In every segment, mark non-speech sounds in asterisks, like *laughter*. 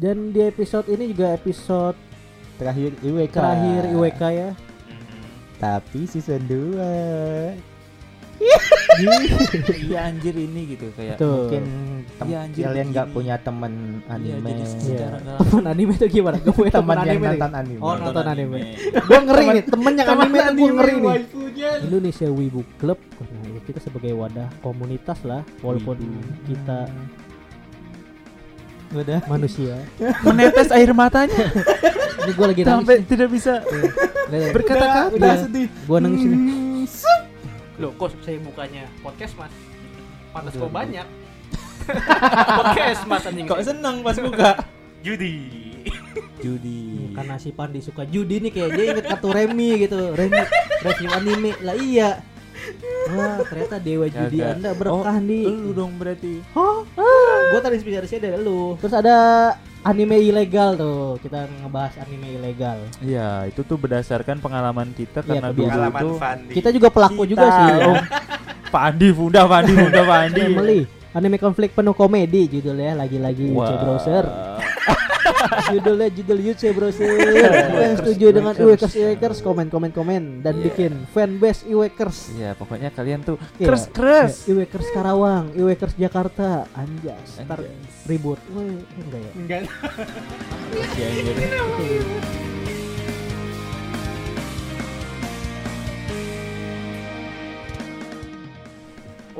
Dan di episode ini juga episode Terakhir IWK. terakhir IWK ya. Tapi season 2 *laughs* Iya anjir ini gitu kayak Betul. mungkin Iya, anjir, kalian nggak punya temen Iya, anime. Iya. secara nggak Temen anime itu gimana? Gue punya teman temen yang anime. nonton anime. Oh, nonton anime. anime. *laughs* Gue ngeri Temen- nih, temen yang Temen anime tuh gue ngeri nih. Indonesia Wibu Club ya kita sebagai wadah komunitas lah walaupun kita Udah. manusia Menetes air matanya ini gue lagi nangis sampai tidak bisa nih berkata-kata. Udah sedih. gue nangis nih Hmm, sup. loh kok saya bukanya podcast mas pantas Aduh. kok banyak *laughs* podcast mas anjing Kok seneng pas buka? Judi. Judi. karena si Pandi suka judi nih kayak dia inget kartu *laughs* Remi gitu Remi review anime lah iya Wah ternyata dewa judi Kagak. anda berkah Oh, nih Lu dong berarti. gue tadi inspirasinya dari lu terus ada anime ilegal tuh kita ngebahas anime ilegal Iya, itu tuh berdasarkan pengalaman kita Iya, karena kebiasaan. dulu Fandi. kita juga pelaku Kita, juga sih oh, Pak Andi, Bunda Pak Andi, Bunda *laughs* Pak Andi. Anime konflik penuh komedi judulnya. Lagi-lagi UC Browser *laughs* judulnya judul UC Browser yang *laughs* setuju dengan Iwekers Iwekers komen komen komen. Dan Iya. bikin fanbase Iwekers Iya, pokoknya kalian tuh Iya. kres kres. Ya, Iwekers Karawang Iwekers Jakarta. Anjas ntar Anjas. ribut. Woi, enggak ya? Enggak. Iya,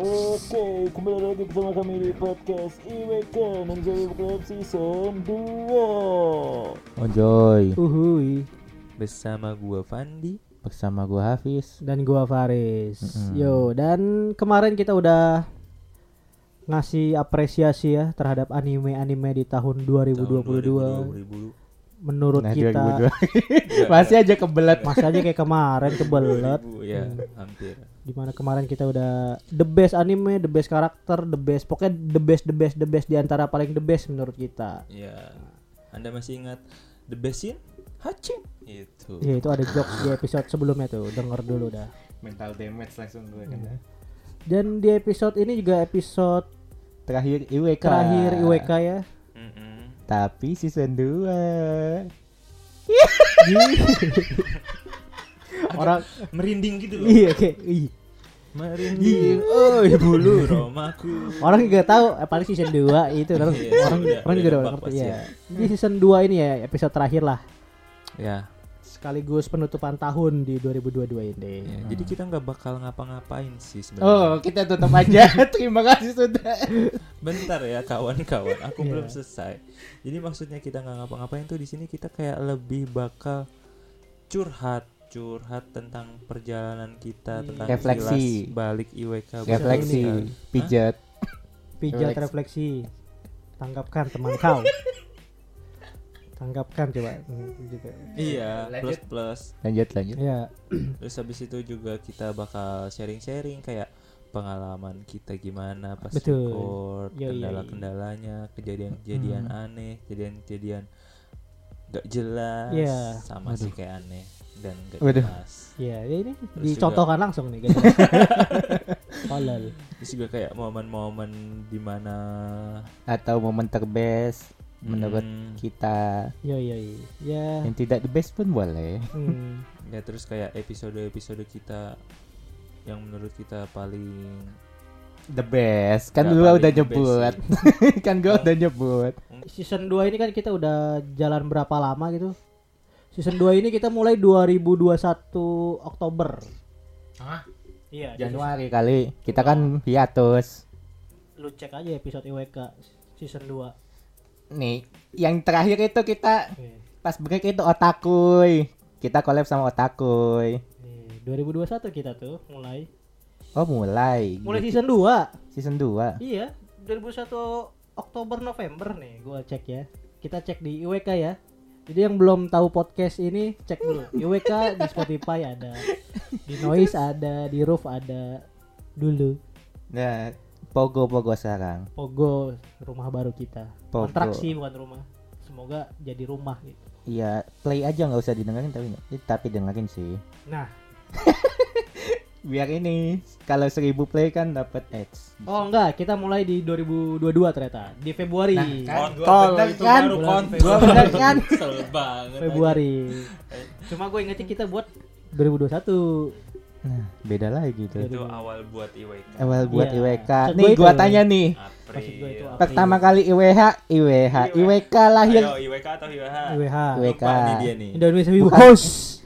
Oke, kembali lagi bersama kami di podcast IWK Menjadi Club Season 2 Enjoy. Uhui Bersama gua Fandi. Bersama gua Hafiz. Dan gua Faris. Mm-mm. yo dan kemarin kita udah ngasih apresiasi ya terhadap anime-anime di tahun 2022 menurut Nah, kita 2002. *laughs* Masih aja kebelet masih aja kayak kemarin kebelet ya, Hmm. hampir. di mana kemarin kita udah the best anime the best karakter the best pokoknya the best the best the best di antara paling the best menurut kita Ya. Anda masih ingat The Best Scene? Hachim. Itu. ya itu ada jokes di episode sebelumnya tuh denger dulu dah Mental damage langsung gue kena dan di episode ini juga episode Terakhir IWK terakhir IWK ya. Tapi season 2 *laughs* orang Merinding gitu loh. iya kayak ih. Merinding. Oh, bulu romaku. orang juga tahu paling season 2 itu orang Iya, orang orang udah juga udah ngerti ya di season 2 ini ya episode terakhir lah Ya, sekaligus penutupan tahun di 2022 ini ya. jadi kita nggak bakal ngapa-ngapain sih sebenarnya. Oh kita tutup aja *laughs* Terima kasih sudah Bentar ya kawan-kawan, aku *laughs* Iya. belum selesai. Jadi maksudnya kita nggak ngapa-ngapain tuh di sini kita kayak lebih bakal curhat, curhat tentang perjalanan kita, Iya. tentang Refleksi. balik IWK. Refleksi Hah? Pijat pijat refleksi tanggapkan teman kau *laughs* tanggapkan coba Hmm, gitu. Iya, Lanjut. plus plus. Lanjut lanjut ya Terus habis itu juga kita bakal sharing-sharing kayak pengalaman kita gimana pas Betul. record, Yoi, yoi. kendala-kendalanya, kejadian-kejadian Hmm. aneh, kejadian-kejadian gak jelas, Iya. sama sih kayak aneh dan gak Waduh. jelas. ya ya ini Terus dicontohkan langsung nih guys *laughs* Tolol. Terus juga kayak momen-momen di mana Atau momen terbest Menurut Hmm. kita. Yo yo yo. ya. Yang tidak the best pun boleh. Hmm. ya terus kayak episode-episode kita yang menurut kita paling The best. Kan paling udah nyebut. *laughs* Kan gua Oh. udah nyebut. Season 2 ini kan kita udah jalan berapa lama gitu? Season 2 ini kita mulai 2021 Oktober. Hah? iya Januari kali. Kita kan hiatus. Season- lu cek aja episode IWK season 2 Nih Yang terakhir itu kita. Pas break itu Otakuy Kita collab sama Otakuy Nih, 2021 kita tuh mulai Oh mulai mulai season 2 Season 2 Iya, 2001 Oktober November nih gua cek ya. Kita cek di IWK ya. Jadi yang belum tahu podcast ini cek dulu. IWK di Spotify ada, di Noise ada, di Roof ada dulu. Nah Pogo-pogo sekarang Pogo rumah baru kita. Pogo. Kontrak sih bukan rumah. Semoga jadi rumah gitu. Iya play aja nggak usah didengerin tapi tapi dengerin sih Nah, *laughs* biar ini kalau 1000 play kan dapat ads. Oh enggak, kita mulai di 2022 ternyata di Februari. Nah, kan. Kontol kan? baru Bulan konten. Gua bener kan? *laughs* Banget. Februari. Cuma gue ingetnya kita buat 2021. Nah, beda lagi tuh. Itu awal buat IWK. Awal buat Iya. IWK. Nih gua itu. tanya nih. Maksud gua itu April. Pertama kali IWH, IWH, IWK lahir Ayo IWK atau IWH? IWH. IWK. Dia nih. Indonesia Wibu Bukan.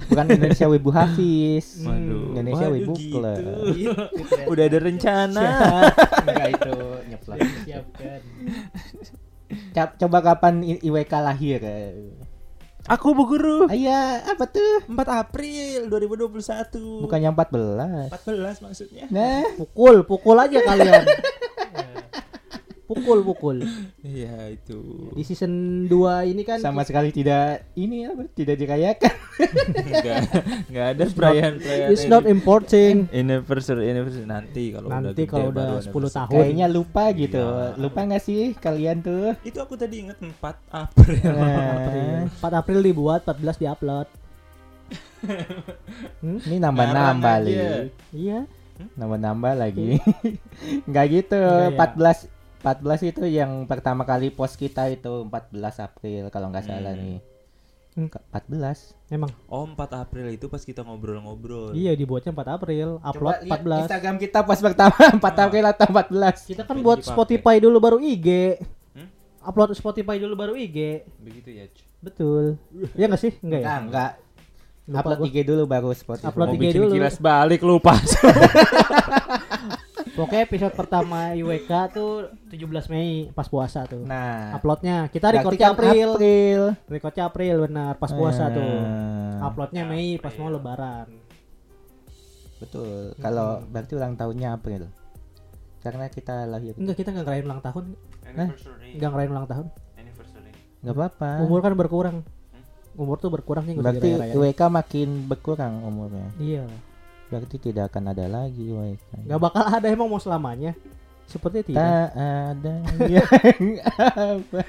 Bukan Indonesia Wibu Hafiz. *laughs* Waduh. Indonesia Waduh, Wibu gitu. Club. *laughs* Udah ada rencana. Enggak itu nyeplak. Siapkan. Coba kapan IWK lahir? Aku Bu Guru. Ayah, apa tuh? 4 April 2021. Bukannya 14. 14 maksudnya. Nah, Pukul, pukul aja kalian. *laughs* Pukul, pukul. Iya itu. Di season 2 ini kan sama sekali tidak ini apa? Tidak dirayakan. Enggak enggak ada perayaan-perayaan. It's not important. anniversary anniversary nanti kalau Nanti udah kalau udah baru 10 anniversary. tahun. Kayaknya lupa gitu. Iya. Lupa nggak sih kalian tuh? Itu aku tadi inget 4 April. Nah, 4 April dibuat, 14 diupload. *laughs* Hmm? ini nambah-nambah aja. Iya. Nambah-nambah lagi. Nggak gitu. Enggak ya. 14 14 itu yang pertama kali post kita itu 14 April kalau nggak salah Hmm. nih. Hmm. Ke- 14. Emang. Oh 4 April itu pas kita ngobrol-ngobrol. Iya, dibuatnya 4 April, upload Coba lihat 14. Instagram kita pas pertama *laughs* 4 April atau 14. Kita kan Jadi buat dipakai. Spotify dulu baru IG. Hmm? Upload Spotify dulu baru IG. Begitu ya. Betul. Iya enggak sih? Enggak ya? Enggak, enggak. Lupa Upload gua. IG dulu baru Spotify. Upload Mau IG bikin dulu. kilas balik lupa. *laughs* Pokoknya episode pertama IWK tuh 17 Mei pas puasa tuh. Nah, Uploadnya kita recordnya kan April. April. Recordnya April benar pas puasa tuh. Eh, Uploadnya Mei pas mau lebaran. Betul. Kalau berarti ulang tahunnya April. Karena kita lahir. Enggak kita enggak ngerayain ulang tahun. Anniversary. Enggak ngerayain ulang tahun. Anniversary. Enggak apa-apa. Umur kan berkurang. Umur tuh berkurang usah Berarti. IWK makin berkurang umurnya. Iya. Berarti tidak akan ada lagi IWK. Enggak bakal ada emang mau selamanya. Seperti tidak. Tak ada *laughs* yang apa.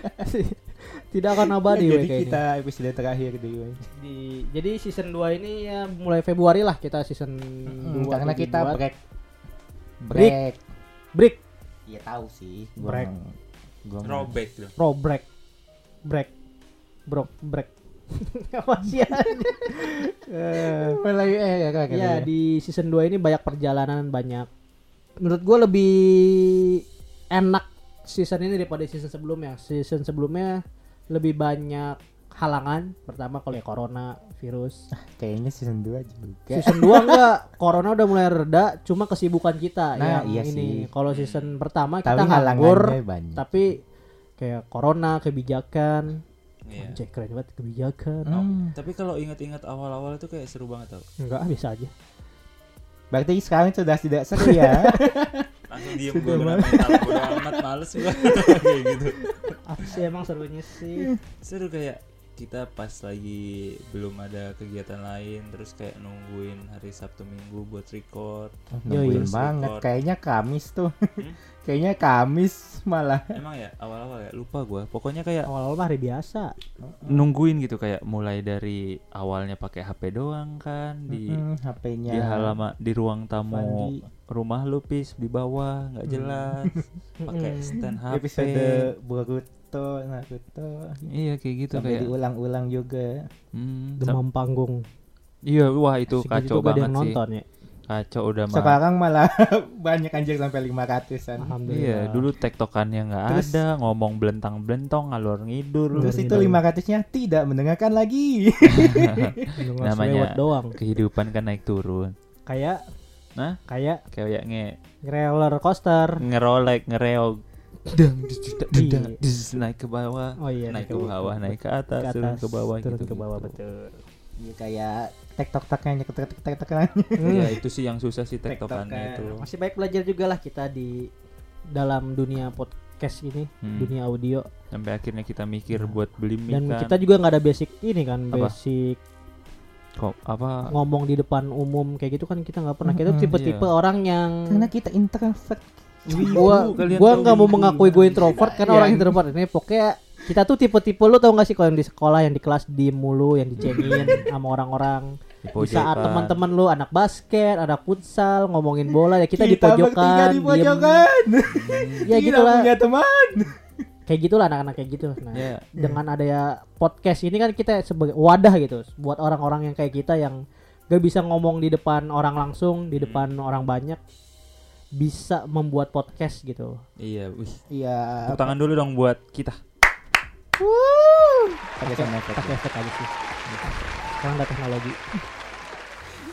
tidak akan abadi Jadi IWK ini. kita episode terakhir di. Di, jadi season 2 ini ya mulai Februari lah kita season 2 Hmm, karena tuh kita dibuat. break. Break. Break. Iya tahu sih. Gua Break. gua dong. pro break. Break. Bro, break. *laughs* Apa sih ya? Eh, ya, kan, ya di season 2 ini banyak perjalanan banyak. Menurut gue lebih enak season ini daripada season sebelumnya. Season sebelumnya lebih banyak halangan. Pertama kalau ya corona, virus. kayaknya season 2 juga. Season 2 enggak, corona udah mulai reda, cuma kesibukan kita Nah, yang iya ini. Kalau season pertama Tapi kita nganggur, banyak. tapi kayak corona, kebijakan, Iya. Anjay, keren banget kebijakan. Hmm. Tapi kalau ingat-ingat awal-awal itu kayak seru banget tau. Enggak, bisa aja. Berarti sekarang sudah tidak seru ya. *laughs* Langsung diem gue mental bodo amat males gue *laughs* kayak gitu. Apa sih emang serunya sih? Seru kayak kita pas lagi belum ada kegiatan lain terus kayak nungguin hari Sabtu Minggu buat record. Nungguin banget. record. Kayaknya Kamis tuh. Hmm? *laughs* Kayaknya Kamis malah. Emang ya awal-awal ya lupa gue. Pokoknya kayak Awal-awal hari biasa. nungguin gitu kayak mulai dari awalnya pakai HP doang kan di Mm-mm, HP-nya. di halaman di ruang tamu Fandi. rumah lu pis di bawah nggak jelas pakai stand HP Episode Boruto, Naruto. iya kayak gitu Sampai kayak diulang-ulang juga. hmm, sam- Demam panggung. iya wah itu Segitu kacau banget sih nonton ya. kacau udah mah Sekarang malah *laughs* banyak anjir sampai 500-an. Alhamdulillah. iya dulu tektokannya nggak ada ngomong belentang belentong ngalor ngidul Terus itu Ngidul. 500-nya tidak mendengarkan lagi. *laughs* Namanya- doang. kehidupan kan naik turun Kayak Nah? kayak kayak nge roller coaster. ngerolek ngereog dang Iya. dus, naik ke bawah Oh iya, naik ke bawah naik ke atas, ke turun atas, ke bawah turun gitu ke bawah betul. Iya kayak tektok-teknya tektok-tektokan. ya itu sih yang susah sih tektokannya Tektokan. itu Masih baik belajar juga lah kita di dalam dunia podcast ini, Hmm. dunia audio. sampai akhirnya kita mikir buat beli mic Dan kan kita juga nggak ada basic ini kan, Apa? basic kok apa ngomong di depan umum kayak gitu kan kita nggak pernah. Kita tipe-tipe iya. orang yang Karena kita introvert. Gua gua nggak mau mengakui gue introvert karena Iya. orang introvert ini pokoknya kita tuh tipe-tipe lu tau gak sih kalau yang di sekolah yang di kelas diem mulu yang dicengin *laughs* sama orang-orang Di Di saat teman-teman lu anak basket, anak futsal, ngomongin bola ya kita, di bertiga pojokan, di. *laughs* *laughs* Ya Tidak gitulah. punya teman. Kayak gitulah anak-anak kayak gitu. Nah, Ya. dengan ada ya podcast ini kan kita sebagai wadah gitu buat orang-orang yang kayak kita yang gak bisa ngomong di depan orang langsung, di depan orang banyak bisa membuat podcast gitu. Iya, wih. Iya. Tepuk tangan dulu dong buat kita. Pakai sound effect. Pakai efek aja sih. Sekarang ada teknologi.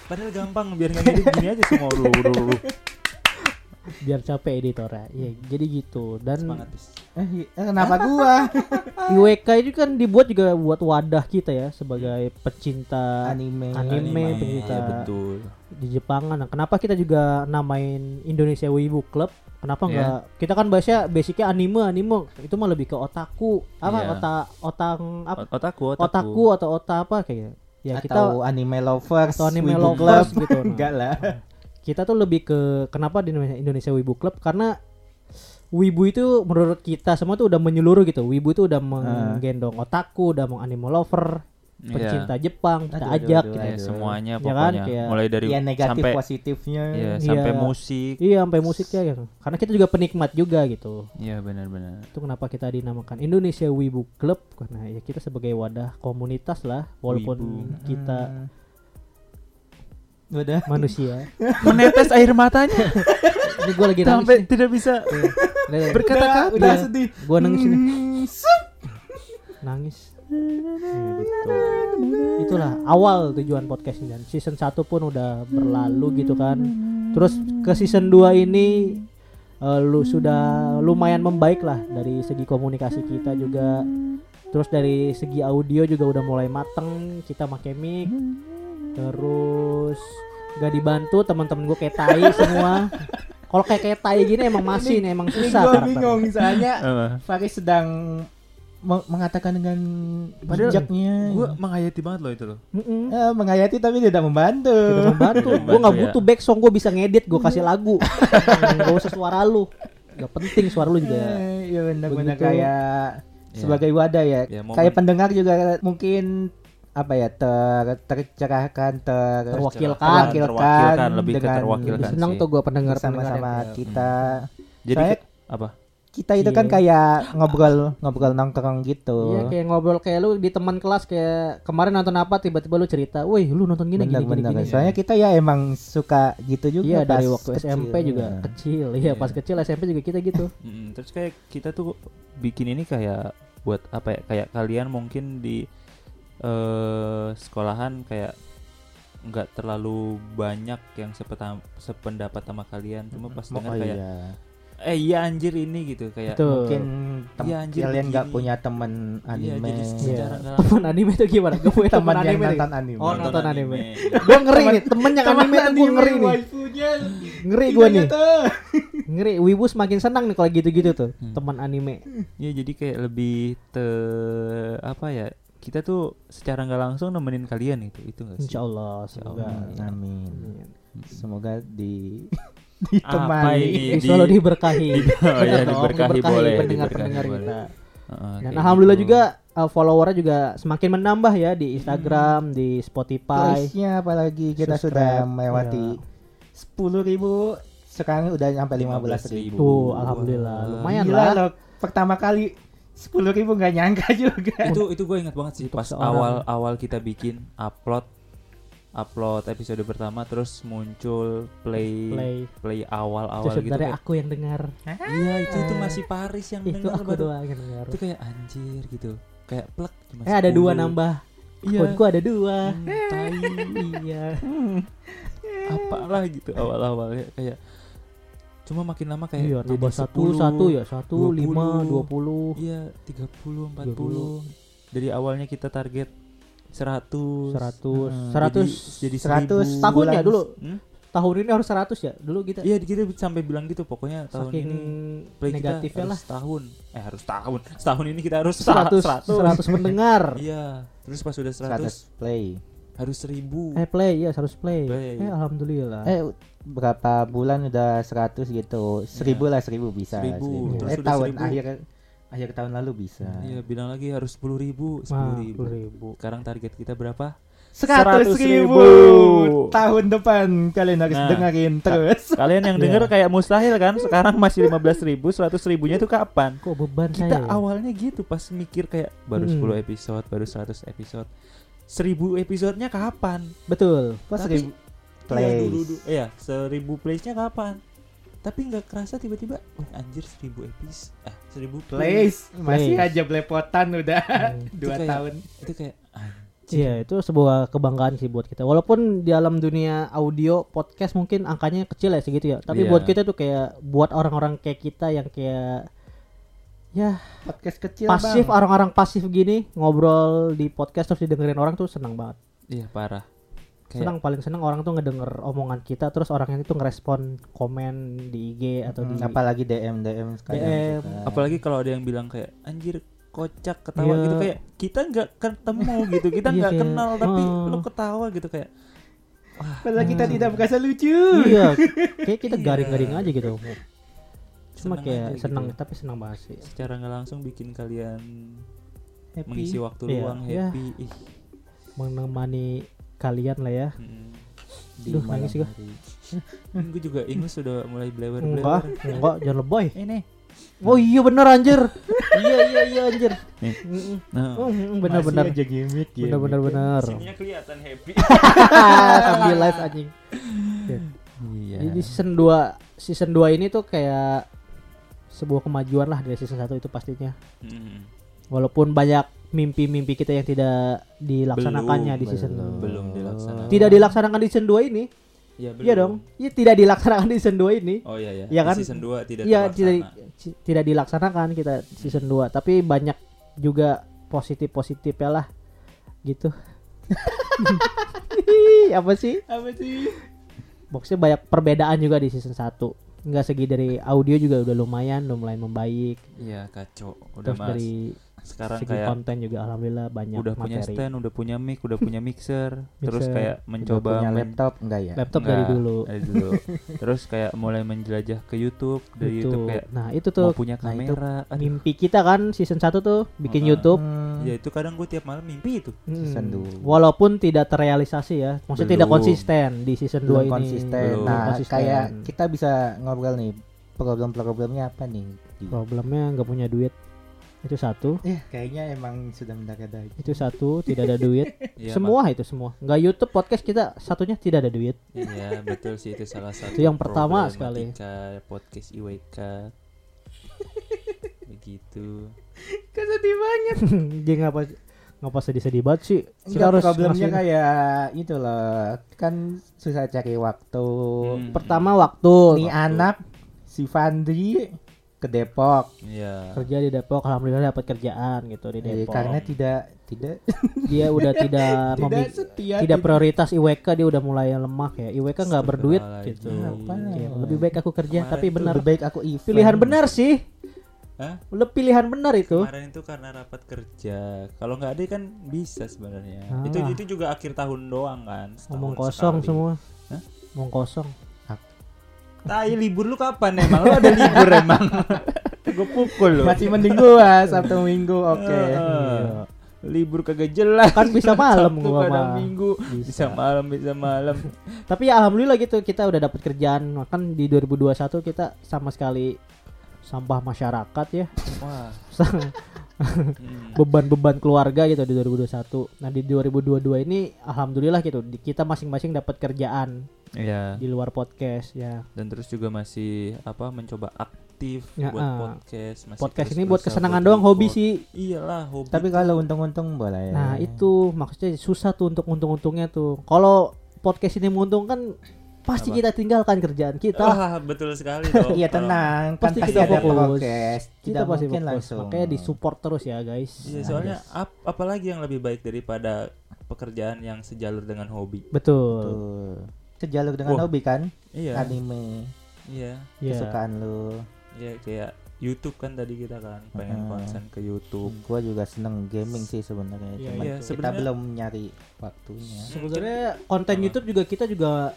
Padahal gampang biar nggak ngedit gini aja semua dulu dulu. biar capek editornya. Iya, jadi gitu. Dan Semangat, Tis. Eh, eh, kenapa gua? *laughs* IWK itu kan dibuat juga buat wadah kita ya sebagai pecinta Anime. Anime, pecinta. Iya, betul. Di Jepangan. Nah, kenapa kita juga namain Indonesia Wibu Club? Kenapa Iya. enggak? Kita kan bahasnya basicnya anime, anime. Itu mah lebih ke otaku. Apa Iya. otak otang apa? Otaku, otaku. Otaku atau ota apa kayak gitu. Ya kita atau anime lovers atau anime Wibu lovers Club. gitu. Nah, *laughs* Enggak lah. kita tuh lebih ke kenapa di Indonesia, Indonesia Wibu Club karena Wibu itu menurut kita semua tuh udah menyeluruh gitu. Wibu itu udah menggendong otaku, udah mau anime lover, Iya. pencinta Jepang, kita Aduh, ajak aduh, gitu. Iya, Aduh. semuanya Ya kan, pokoknya. kayak- Mulai dari Iya negatif sampai positifnya. Iya, Iya. sampai musik. Iya, sampai musiknya gitu. Karena kita juga penikmat juga gitu. Iya, benar-benar. Itu kenapa kita dinamakan Indonesia Wibu Club karena ya kita sebagai wadah komunitas lah walaupun Wibu. kita Hmm. Udah. manusia. *laughs* Menetes air matanya Ini gue lagi nangis. sampai nih. tidak bisa berkata-kata. Udah Iya. sedih. Gua nangis ini. Hmm. Nangis. Ya, gitu. Itulah awal tujuan podcast ini dan season 1 pun udah berlalu gitu kan. Terus ke season 2 ini eh, lu sudah lumayan membaik lah dari segi komunikasi kita juga. Terus dari segi audio juga udah mulai mateng, kita pakai mic. Terus gak dibantu teman-teman gue kayak tai *laughs* semua. Kalau kayak kayak tai gini emang masih nih emang susah gue bingung soalnya? Faris sedang mengatakan dengan Padahal bijaknya. Gue menghayati banget loh itu loh. Mm-mm. Eh, menghayati tapi tidak membantu. Tidak membantu. *laughs* Gue nggak membantu, butuh back song, gue bisa ngedit, gue kasih lagu. *laughs* Gak usah suara lu. Gak penting suara lu juga. Eh, Iya benar-benar Begitu. kayak Ya. sebagai wadah ya. Ya, momen- kayak pendengar juga mungkin apa ya ter tercerahkan ter Terwakilkan. terwakilkan lebih ke terwakilkan senang tuh gue pendengar bersama-sama pendengar kita. Jadi Saya- apa? Kita itu kan Iya. kayak ngobrol ngobrol nongkrong gitu. Iya kayak ngobrol kayak lu di teman kelas kayak kemarin nonton apa tiba-tiba lu cerita, wih lu nonton gini gini gini Benar-benar. gini. Soalnya kita ya emang suka gitu juga. Iya dari waktu kecil. SMP juga kecil, iya pas Iya. kecil SMP juga kita gitu. *laughs* Mm, terus kayak kita tuh bikin ini kayak buat apa ya? Kayak kalian mungkin di eh sekolahan kayak nggak terlalu banyak yang sependapat sama kalian cuma pas Oh, dengar kayak iya. Eh iya anjir ini gitu kayak Betul. Mungkin tem- Iya, anjir, kalian nggak punya teman iya anime. jadi Iya. secara nggak Temen anime tuh gimana? Gue punya temen teman yang anime. nonton anime. Oh, nonton anime. Iya. Gue ngeri nih, temen yang anime tuh gue ngeri nih. Ngeri gue nih. Ngeri, Wibu semakin senang nih kalau gitu-gitu tuh, Hmm. teman anime. Iya jadi kayak lebih te apa ya kita tuh secara nggak langsung nemenin kalian itu itu nggak sih? Insya Allah, semoga. Allah. Amin. Amin. Semoga di ditemani. ini? Di selalu diberkahi. di- oh iya, dong, diberkahi boleh, pendengar-pendengar diberkahi kita. Heeh, Dan alhamdulillah gitu. juga uh, followernya juga semakin menambah ya di Instagram, di Spotify. Price-nya apalagi kita Subscribe, sudah melewati iya. sepuluh ribu sekarang udah sampai lima belas ribu. Tuh, alhamdulillah. Lumayan Gila lah. loh, pertama kali sepuluh ribu nggak nyangka *laughs* juga. itu itu gue ingat banget sih pas awal awal kita bikin upload upload episode pertama terus muncul play play, Play. awal Itu awal gitu kayak, aku yang dengar. iya itu itu masih Paris yang Itu dengar aku doang yang dengar. itu kayak anjir gitu kayak plek cuma Eh ada dua 10. nambah. Iya. Akunku ada dua. Hmm, tai iya. *laughs* apalah gitu awal-awalnya kayak cuma makin lama kayak Iya, jadi nambah satu 10, satu ya, satu 20, lima dua puluh. Iya, 30, 40. Dari awalnya kita target 100. Seratus, Hmm, seratus jadi, jadi 100 1000. tahun ya dulu. Hmm? Tahun ini harus seratus ya. Dulu kita Iya, kita sampai bilang gitu pokoknya tahun saking ini play kita negatifnya lah. tahun. Eh, harus tahun. Setahun ini kita harus Seratus, 100. seratus mendengar. *laughs* Iya, terus pas udah 100 100 play. harus 1000. Eh play ya harus play. Play. Eh alhamdulillah. Eh berapa bulan udah 100 gitu. Seribu lah seribu bisa. Seribu, seribu. terus Eh tahun seribu. akhir akhir tahun lalu bisa. Iya, bilang lagi harus 10.000, 10.000. Wah, 10.000. ribu. Sekarang target kita berapa? Seratus 100.000. ribu tahun depan kalian harus Nah. dengerin terus. *laughs* Kalian yang denger kayak mustahil kan? Sekarang masih 15 ribu, 100 ribunya itu kapan? Kok beban Kita saya? ya? awalnya gitu pas mikir kayak baru Hmm. 10 episode, baru 100 episode. 1000 episodenya kapan? Betul. Pas Tapi- ribu Iya, dulu, dulu. Iya, 1000 plays-nya kapan? Tapi nggak kerasa tiba-tiba, oh anjir 1000 episode. Ah, 1000 plays. Masih Plays. aja belepotan udah Hmm. *laughs* dua Itu kayak- tahun. Itu kayak anjir. Iya, itu sebuah kebanggaan sih buat kita. Walaupun di dalam dunia audio podcast mungkin angkanya kecil ya segitu ya. Tapi Iya. buat kita tuh kayak buat orang-orang kayak kita yang kayak ya Podcast kecil pasif orang-orang pasif gini ngobrol di podcast terus didengerin orang tuh senang banget. Iya, parah. Kayak Senang paling senang orang tuh ngedenger omongan kita terus orang itu ngerespon komen di IG atau di Hmm, apalagi DM DM sekarang. DM. gitu kan. apalagi kalau ada yang bilang kayak anjir kocak ketawa Iya. gitu kayak kita nggak ketemu *laughs* gitu kita Iya, nggak kayak, kenal tapi oh. lu ketawa gitu kayak Padahal kita Hmm. tidak merasa lucu. iya, *laughs* kayak kita Iya. garing-garing aja gitu. Cuma seneng kayak gitu. senang tapi senang banget sih. secara nggak langsung bikin kalian Happy. mengisi waktu Iya, luang happy ih Menemani kalian lah ya. mm. di Duh, nangis gua. hari. *laughs* gue juga ingus sudah mulai blewer Enggak, blewer enggak, jangan lebay. ini Oh iya bener anjir. iya iya iya anjir. Nih. Nah Oh, mm, bener Masih bener. aja gimmick ya. Bener bener bener. sininya kelihatan happy *laughs* *laughs* Sambil live anjing. iya Jadi di season 2 season 2 ini tuh kayak sebuah kemajuan lah dari season 1 itu pastinya. Mm. Walaupun banyak mimpi-mimpi kita yang tidak dilaksanakannya Belum, di season belum. belum dilaksanakan tidak dilaksanakan di season 2 ini. Iya, Iya belum. dong. Iya tidak dilaksanakan di season 2 ini. oh iya iya Di kan? season 2 tidak terlaksana. tidak tidak dilaksanakan kita season 2, tapi banyak juga positif-positif ya lah. Gitu. *laughs* Apa sih? Apa sih? Maksudnya banyak perbedaan juga di season 1. Enggak segi dari audio juga udah lumayan, udah mulai membaik. iya kacau udah Terus mas dari sekarang segi kayak konten juga alhamdulillah banyak udah punya materi. stand, udah punya mic, udah punya mixer, *laughs* terus Mixer. kayak Coba mencoba punya laptop enggak ya? Laptop dari Enggak, dulu. dari dulu. *laughs* terus kayak mulai menjelajah ke YouTube, dari Itu. YouTube kayak Nah, itu mau tuh punya nah, itu kamera. Mimpi kita kan season 1 tuh bikin Heeh. YouTube. Hmm, ya itu kadang gue tiap malam mimpi itu. season Hmm. dua. Walaupun tidak terrealisasi ya. Maksudnya tidak Belum. konsisten di season 2 belum ini. konsisten. Belum Nah, konsisten. kayak kita bisa ngobrol nih problem-problemnya apa nih? Problemnya nggak punya duit. Itu satu. Eh, kayaknya emang sudah mendadak dari. Itu satu, tidak ada duit. *laughs* Iya, semua itu semua. Nggak YouTube podcast kita satunya tidak ada duit. Iya, betul sih itu salah satu. Itu yang pertama sekali. podcast IWK. *laughs* Begitu. Kok sedih banget. *laughs* Dia ngapa ngapa sedih-sedih banget sih? Kita Enggak, harus problemnya ngasihin- kayak itu loh. Kan susah cari waktu. Hmm. pertama waktu Nih anak si Fandri ke Depok. Iya. kerja di Depok alhamdulillah dapat kerjaan gitu di Eh, Depok. karena tidak tidak Dia udah *laughs* tidak tidak setia. tidak prioritas IWK dia udah mulai lemah ya. IWK nggak berduit gitu. Apa? Ya, lebih baik aku kerja Kemarin tapi benar. Lebih baik aku event. Pilihan benar sih. Hah? Lebih pilihan benar itu. Kemarin itu karena rapat kerja. Kalau nggak ada kan bisa sebenarnya. Ah. Itu itu juga akhir tahun doang kan. Ngomong kosong sekali. semua. Hah? Ngomong kosong. Tai libur lu kapan emang? Lu ada libur emang? *laughs* Gue pukul lu. Masih mending gua Sabtu Minggu. Oke. Ah. Libur kagak jelas. Kan bisa malam Sabtu gua mah. minggu. Bisa. malam, bisa malam. *laughs* Tapi ya alhamdulillah gitu kita udah dapat kerjaan. Kan di 2021 kita sama sekali sampah masyarakat ya. Wah. *laughs* Beban-beban keluarga gitu di 2021. Nah di 2022 ini alhamdulillah gitu kita masing-masing dapat kerjaan Iya. di luar podcast ya. Dan terus juga masih apa mencoba aktif Ya, buat ah. podcast. Masih Podcast ini buat kesenangan buat doang hobi sih. Iyalah hobi. Tapi kalau untung-untung boleh. Nah itu maksudnya susah tuh untuk untung-untungnya tuh. Kalau podcast ini menguntungkan pasti Apa? kita tinggalkan kerjaan kita. Wah, betul sekali *laughs* dong. Iya tenang, kan Pasti pasti, kita ada fokus. progres. kita Tidak pasti mungkin fokus. langsung. Makanya di support terus ya guys. Iya, soalnya ap- apalagi yang lebih baik daripada pekerjaan yang sejalur dengan hobi. Betul. Tuh. Sejalur dengan Wah. hobi kan? Iya. Anime, Iya. Iya. kesukaan lu. Iya kayak YouTube kan tadi kita kan pengen Hmm. konsen ke YouTube. Gua juga seneng gaming sih sebenarnya. Iya, Cuman iya, kita belum nyari waktunya. Sebenarnya konten Apa? YouTube juga kita juga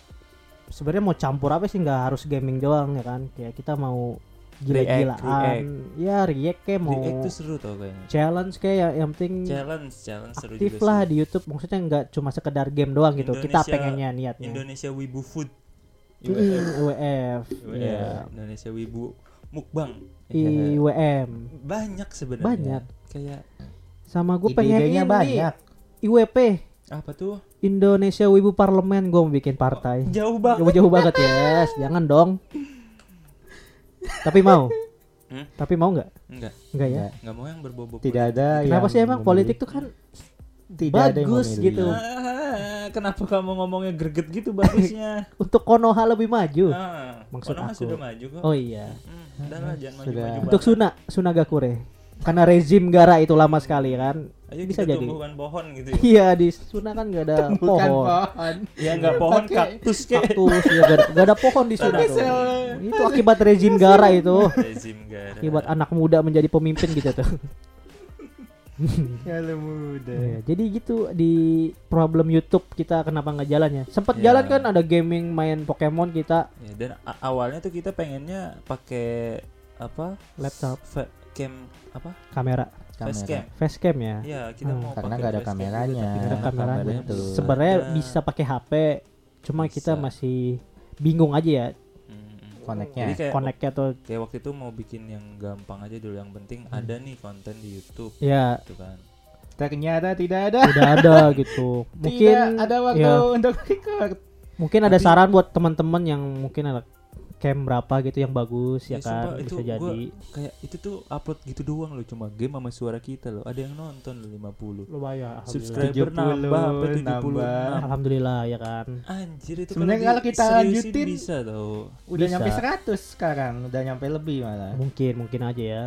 sebenarnya mau campur apa sih nggak harus gaming doang ya kan kayak kita mau gila-gilaan ya react kayak mau React tuh seru tau kayaknya. challenge kayak ya, yang penting Challenge, challenge seru aktif juga lah sih. di YouTube maksudnya nggak cuma sekedar game doang gitu kita Indonesia- pengennya niatnya Indonesia Wibu Food. Mm, IWF. IWF IWF, ya Indonesia Wibu Mukbang. Iya. IWM Banyak sebenarnya. Banyak. Kayak sama gue pengen ini banyak. IWP apa tuh? Indonesia Wibu Parlemen gue mau bikin partai Jauh banget. jauh-jauh banget ya jangan dong tapi mau Hmm? tapi mau nggak Enggak, nggak ya Enggak. enggak mau yang berbobot. Tidak ada kenapa yang sih emang memilih. politik tuh kan Tidak ada yang bagus memilih. gitu. Ah, kenapa kamu ngomongnya greget gitu bagusnya? *laughs* untuk Konoha lebih maju ah, Maksud Konoha aku. sudah maju kok. oh iya Hmm, udah lah jangan Sudah. maju-maju untuk. Suna Sunagakure karena rezim Gara itu lama sekali kan Ayo bisa kita jadi. tumbuhkan pohon gitu ya. iya di Suna kan nggak ada *laughs* Bukan pohon pohon. Ya enggak pohon Pakai- kaktus kek. kaktus ya gak, ada- gak ada *laughs* pohon di Pakai tuh itu akibat rezim Gara itu Rezim Gara. akibat anak muda menjadi pemimpin gitu tuh Kalau muda. Iya, jadi gitu di problem YouTube kita kenapa nggak jalan ya? Sempet Ya. jalan kan ada gaming main Pokemon kita Ya, dan awalnya tuh kita pengennya pakai apa? laptop cam apa? kamera Facecam. facecam ya. Iya, kita Hmm. mau Karena nggak ada kameranya. Nggak ada kameranya. Sebenarnya ada. bisa pakai HP, cuma kita Bisa. masih bingung aja ya. Koneknya. Kayak connect-nya tuh. kayak waktu itu mau bikin yang gampang aja dulu yang penting Hmm. ada nih konten di YouTube Ya, gitu kan. Ternyata tidak ada. udah ada gitu. *laughs* Mungkin tidak ada waktu ya, untuk record. mungkin ada Tapi- saran buat teman-teman yang mungkin ada cam berapa gitu yang bagus ya, Ya, kan sumpah, bisa itu jadi. Kayak itu tuh upload gitu doang loh cuma game sama suara kita loh. Ada yang nonton loh 50. Lumayan. Subscriber 70 nambah sampai 76. nambah. Alhamdulillah ya kan. Anjir itu Sebenarnya kalau kita lanjutin, bisa tau. Udah Bisa. nyampe 100 sekarang, udah nyampe lebih malah. Mungkin mungkin aja ya.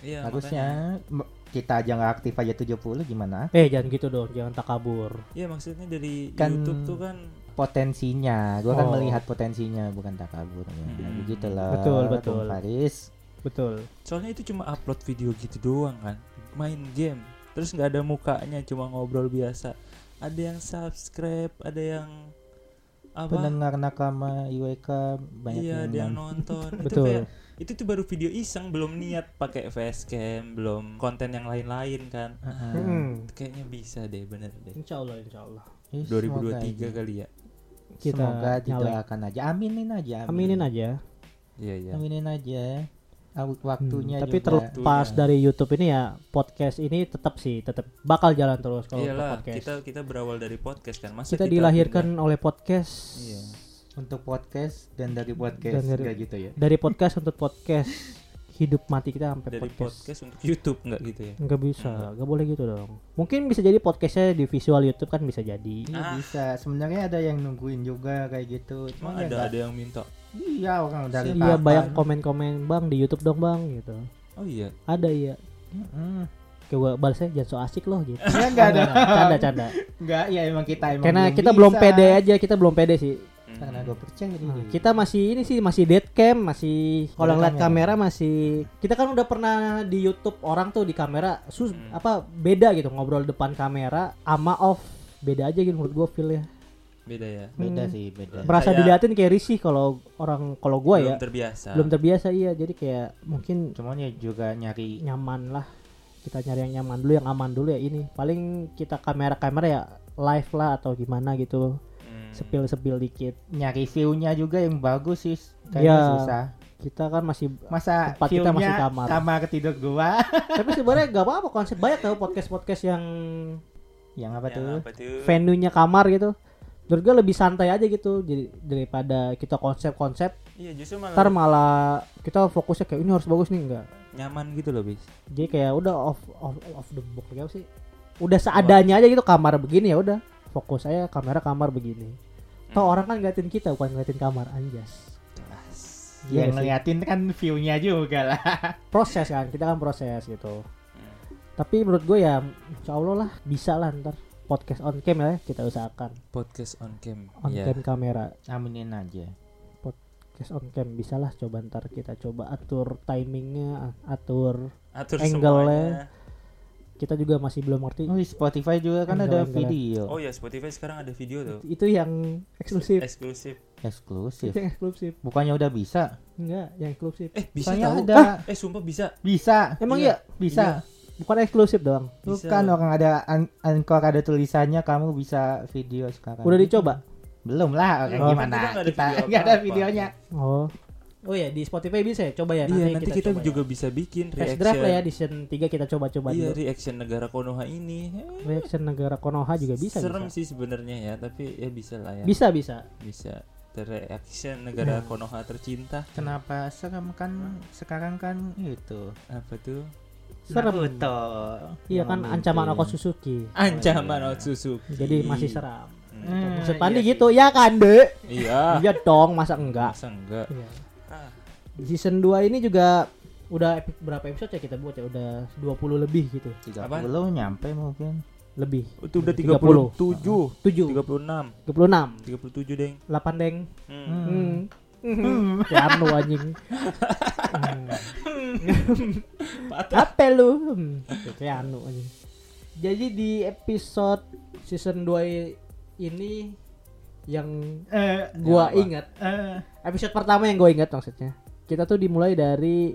Iya. Harusnya m- kita aja nggak aktif aja 70 gimana? Eh jangan gitu dong, jangan takabur. Iya maksudnya dari Kan- YouTube tuh kan Potensinya, gua kan Oh. melihat potensinya bukan takabur ya. Hmm. Begitulah. Betul, Bung betul. Faris. Betul. soalnya itu cuma upload video gitu doang kan. Main game. Terus nggak ada mukanya cuma ngobrol biasa. Ada yang subscribe, ada yang apa? Pendengar nakama IWK banyak iya, ada yang non- nonton. *laughs* itu Betul. kayak itu tuh baru video iseng, belum niat pakai facecam, belum konten yang lain-lain kan. Heeh. Hmm. Kayaknya bisa deh, bener deh. Insya Allah, insya Allah. Ih, 2023 semoga kali ya. Kita semoga didoakan aja. Aminin aja. Aminin aja. Iya, iya. Aminin aja. Waktunya Hmm, tapi juga. terlepas Waktunya. dari YouTube ini ya podcast ini tetap sih tetap bakal jalan terus kalau Iyalah, podcast. kita kita berawal dari podcast kan. Masa kita, dilahirkan oleh podcast. pindah- Iya. untuk podcast dan dari podcast Dan dari- gitu ya. Dari podcast untuk podcast. *laughs* Hidup mati kita sampai Dari podcast. podcast untuk YouTube nggak gitu ya? Nggak bisa, nggak boleh gitu dong. Mungkin bisa jadi podcastnya di visual YouTube kan bisa jadi. Iya Ah. bisa. Sebenarnya ada yang nungguin juga kayak gitu. Cuma Cuma ya ada ada yang minta. Iya orang dari Iya kapan. banyak komen-komen bang di YouTube dong bang gitu. Oh iya. Ada iya. Kayak gua balasnya jangan so asik loh gitu. Iya nggak ada. canda canda. Nggak ya emang kita emang Karena belum kita bisa. belum pede aja, kita belum pede sih. Hmm. Karena gue percaya Nah, diri. kita masih ini sih masih dead cam, masih kalau ngeliat kamera. kamera masih kita kan udah pernah di YouTube orang tuh di kamera sus Hmm. apa beda gitu ngobrol depan kamera ama off beda aja gitu menurut gua feel ya. beda ya. beda Hmm. sih beda. Merasa Kayak- diliatin kayak risih kalau orang kalau gua Belum ya terbiasa. belum terbiasa iya jadi kayak mungkin Cuman ya juga nyari nyaman lah kita nyari yang nyaman dulu yang aman dulu ya ini paling kita kamera kamera ya live lah atau gimana gitu Hmm. sepil sepil dikit nyari view-nya juga yang bagus sih. Kayaknya Iya. susah. kita kan masih Masa Tempat kita masih kamar. tidur gua. *laughs* tapi sebenarnya gak apa-apa konsep banyak tau podcast podcast yang yang apa Yang tuh? apa tuh? venue-nya kamar gitu menurut gue lebih santai aja gitu jadi daripada kita konsep-konsep Iya, justru malah ntar malah kita fokusnya kayak ini harus bagus nih enggak nyaman gitu loh, bis. jadi kayak udah off off off the box kayak sih udah seadanya aja gitu kamar begini ya udah fokus saya kamera kamar begini Toh orang kan ngeliatin kita bukan ngeliatin kamar anjas Iya yang ngeliatin kan view-nya juga lah. *laughs* proses kan kita kan proses gitu Hmm. tapi menurut gue ya insya Allah lah bisa lah ntar podcast on cam ya kita usahakan Podcast on cam. on Iya. cam kamera Aminin aja. podcast on cam bisa lah coba ntar kita coba atur timingnya atur Atur Angle-nya. semuanya. Kita juga masih belum ngerti. Oh, di Spotify juga kan Enggak, ada enggak. video Oh ya Spotify sekarang ada video tuh. Itu yang eksklusif. Eksklusif. eksklusif. Itu yang eksklusif. Bukannya udah bisa? Enggak, yang eksklusif. Eh bisa Saya tahu. ada. Eh sumpah bisa. Bisa. Emang Iya. iya? Bisa. Bukan eksklusif doang. Bisa. Bukan orang ada an Anchor ada tulisannya kamu bisa video sekarang. Udah dicoba? Belum lah, orang Oh. gimana? Kita nggak ada Kita *laughs* ada videonya. Oh. Oh ya, di Spotify bisa ya? Coba ya iya nanti kita, coba juga ya. bisa bikin Test reaction. drive lah ya di season 3 kita coba-coba Iya dulu. reaction negara Konoha ini. Reaction negara Konoha juga bisa. Serem bisa. sih sebenarnya ya, tapi ya bisa lah ya. Bisa bisa. Bisa. Reaction negara Nah. Konoha tercinta. Kenapa serem kan sekarang kan itu Apa tuh? Serem. Naruto. Iya kan ancaman Oko Suzuki. Ancaman Otsutsuki. Jadi masih seram. Hmm. Maksud iya Pandi sih. gitu ya kan, Dek? Iya. Iya dong, masa enggak? Masa enggak? Iya. Season 2 ini juga udah epi- berapa episode ya kita buat ya? Udah 20 lebih gitu. 30 nyampe mungkin. Lebih. itu udah 30. 37, 7, 36, 36, 37 deng. 8 deng. Hmm. Hmm. Hmm. Kayak anu anjing. Apa lu? Hmm. Kayak anu anjing. Jadi di episode season 2 ini yang Eh, gua apa? ingat eh, episode pertama yang gue ingat maksudnya kita tuh dimulai dari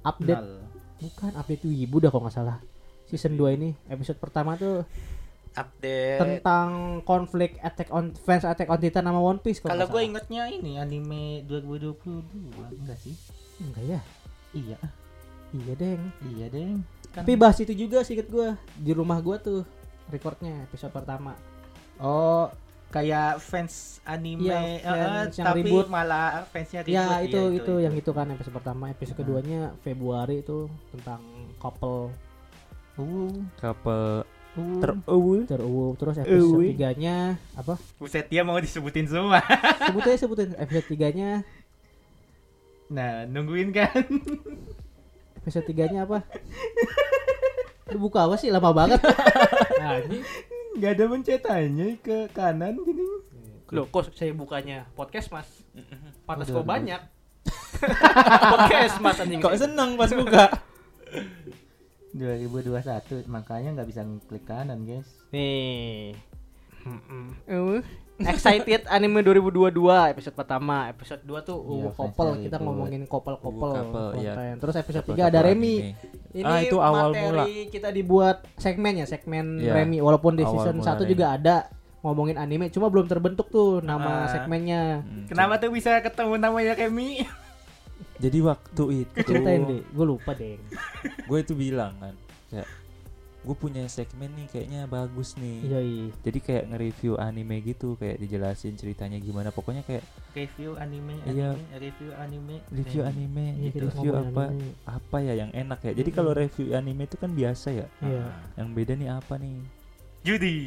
update nol. bukan update wibu dah kalau nggak salah season 2 ini episode pertama tuh update. tentang konflik attack on fans attack on titan sama one piece kalau gue ingetnya ini anime 2022 enggak sih? enggak ya Iya, iya deng iya deh. Kan tapi bahas itu juga sih gue di rumah gue tuh recordnya episode pertama oh kayak fans anime eh, fans yang tapi ribut. malah fansnya ribut. ya Iya, itu, itu yang itu kan episode pertama episode keduanya Februari itu tentang couple Uh, Couple uh. terus teruwu terus episode Uwi. tiganya apa Buset dia mau disebutin semua. *laughs* sebutin aja, sebutin episode tiganya Nah, nungguin kan. episode tiganya apa lu buka apa sih lama banget nah, *laughs* ini Gak ada mencetannya ke kanan gini. Loh, kok saya bukanya podcast mas? Pantas kok banyak. *laughs* podcast mas anjing. Kok seneng pas buka? 2021 makanya nggak bisa ngeklik kanan guys. Nih. Uh, excited anime 2022 episode pertama, episode 2 tuh Iya, UU fans couple kita ngomongin couple, iya. konten. Terus episode Couple 3 ada couple Remi. anime. Ini Ah, itu awal materi mula. kita dibuat segmen ya, segmen Iya, Remi walaupun di awal season mula 1 Remi. juga ada ngomongin anime, cuma belum terbentuk tuh nama Ah. segmennya. Hmm, Kenapa tuh bisa ketemu namanya Kemi? Jadi waktu itu Ceritain deh, gue lupa deh. gue itu bilang kan kayak gue punya segmen nih kayaknya bagus nih Yoi. jadi kayak nge-review anime gitu kayak dijelasin ceritanya gimana pokoknya kayak Review anime, Iya. anime, review anime. review anime Iya, kita review apa anime. apa ya yang enak ya jadi kalau review anime itu kan biasa ya Iya. yang beda nih apa nih Judi.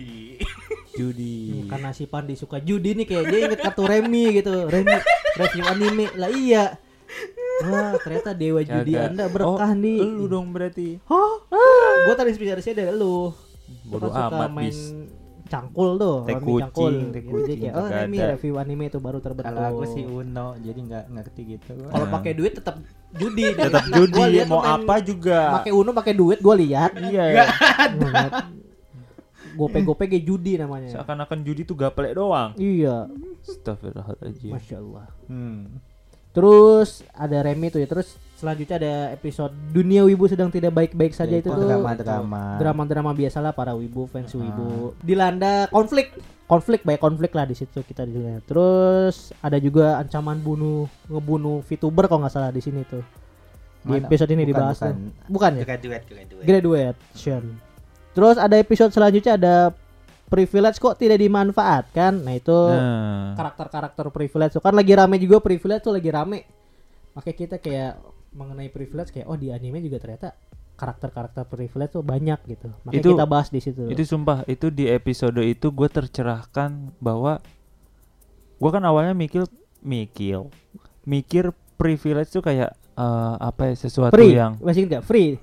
judi *laughs* Nih, karena si Pandi suka judi nih kayak dia inget kartu Remi gitu. Remi review anime. Lah iya. Wah, ternyata dewa judi Kagak. Anda berkah Oh, nih. lu dong berarti Hah? Gua terinspirasi dari lu. Bodoh amat main bis cangkul tuh, Remi cangkul. Jadi kucing, oh ada. review anime itu baru terbentuk. Kalau aku si Uno, jadi nggak ngerti gitu. Kalau Nah. pakai duit tetap judi. *laughs* tetap judi mau apa juga Pakai Uno pakai duit gua lihat. iya Gope-gope kayak judi namanya. seakan-akan judi tuh gaplek doang Iya, Astagfirullahaladzim masya Allah. Hmm. Terus ada Remi tuh ya. Terus selanjutnya ada episode Dunia Wibu sedang tidak baik-baik saja Ya, itu itu tuh drama-drama. drama-drama biasalah para wibu fans Ah. wibu. Dilanda konflik, konflik banyak konflik lah di situ kita di sini. Terus ada juga ancaman bunuh ngebunuh VTuber kalau nggak salah di sini tuh. Di Mana? episode ini Bukan, dibahas bukan. Bukan ya? Graduate, graduate. Graduation. Terus ada episode selanjutnya ada privilege kok tidak dimanfaatkan. Nah, itu nah karakter-karakter privilege tuh kan lagi rame juga privilege tuh lagi rame makanya kita kayak mengenai privilege kayak oh di anime juga ternyata karakter-karakter privilege tuh banyak gitu. Makanya Itu- kita bahas di situ. itu sumpah itu di episode itu gue tercerahkan bahwa gue kan awalnya mikir mikir mikir privilege tuh kayak eh, apa ya sesuatu free. yang masih enggak free.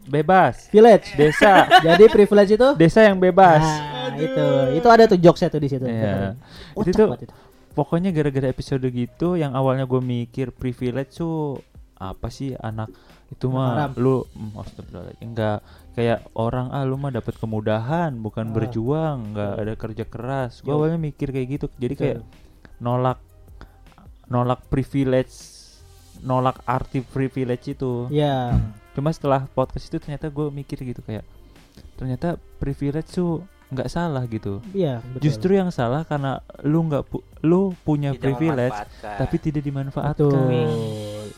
Bebas. Village desa. *laughs* Jadi privilege itu? Desa yang bebas. Nah itu. Itu ada tuh jokesnya tuh di situ. Iya. Kocak Itu tuh- itu. pokoknya gara-gara episode gitu yang awalnya gue mikir privilege tuh apa sih anak itu mah haram. lu mm, astagfirullahaladzim. enggak kayak orang ah lu mah dapat kemudahan bukan Ah. berjuang nggak ada kerja keras gua Yo. awalnya mikir kayak gitu jadi Betul. kayak nolak nolak privilege nolak arti privilege itu ya *clears throat* cuma setelah podcast itu ternyata gue mikir gitu kayak ternyata privilege tuh nggak salah gitu iya betul justru yang salah karena lu nggak pu- lu punya Tidak privilege tapi tidak dimanfaatkan betul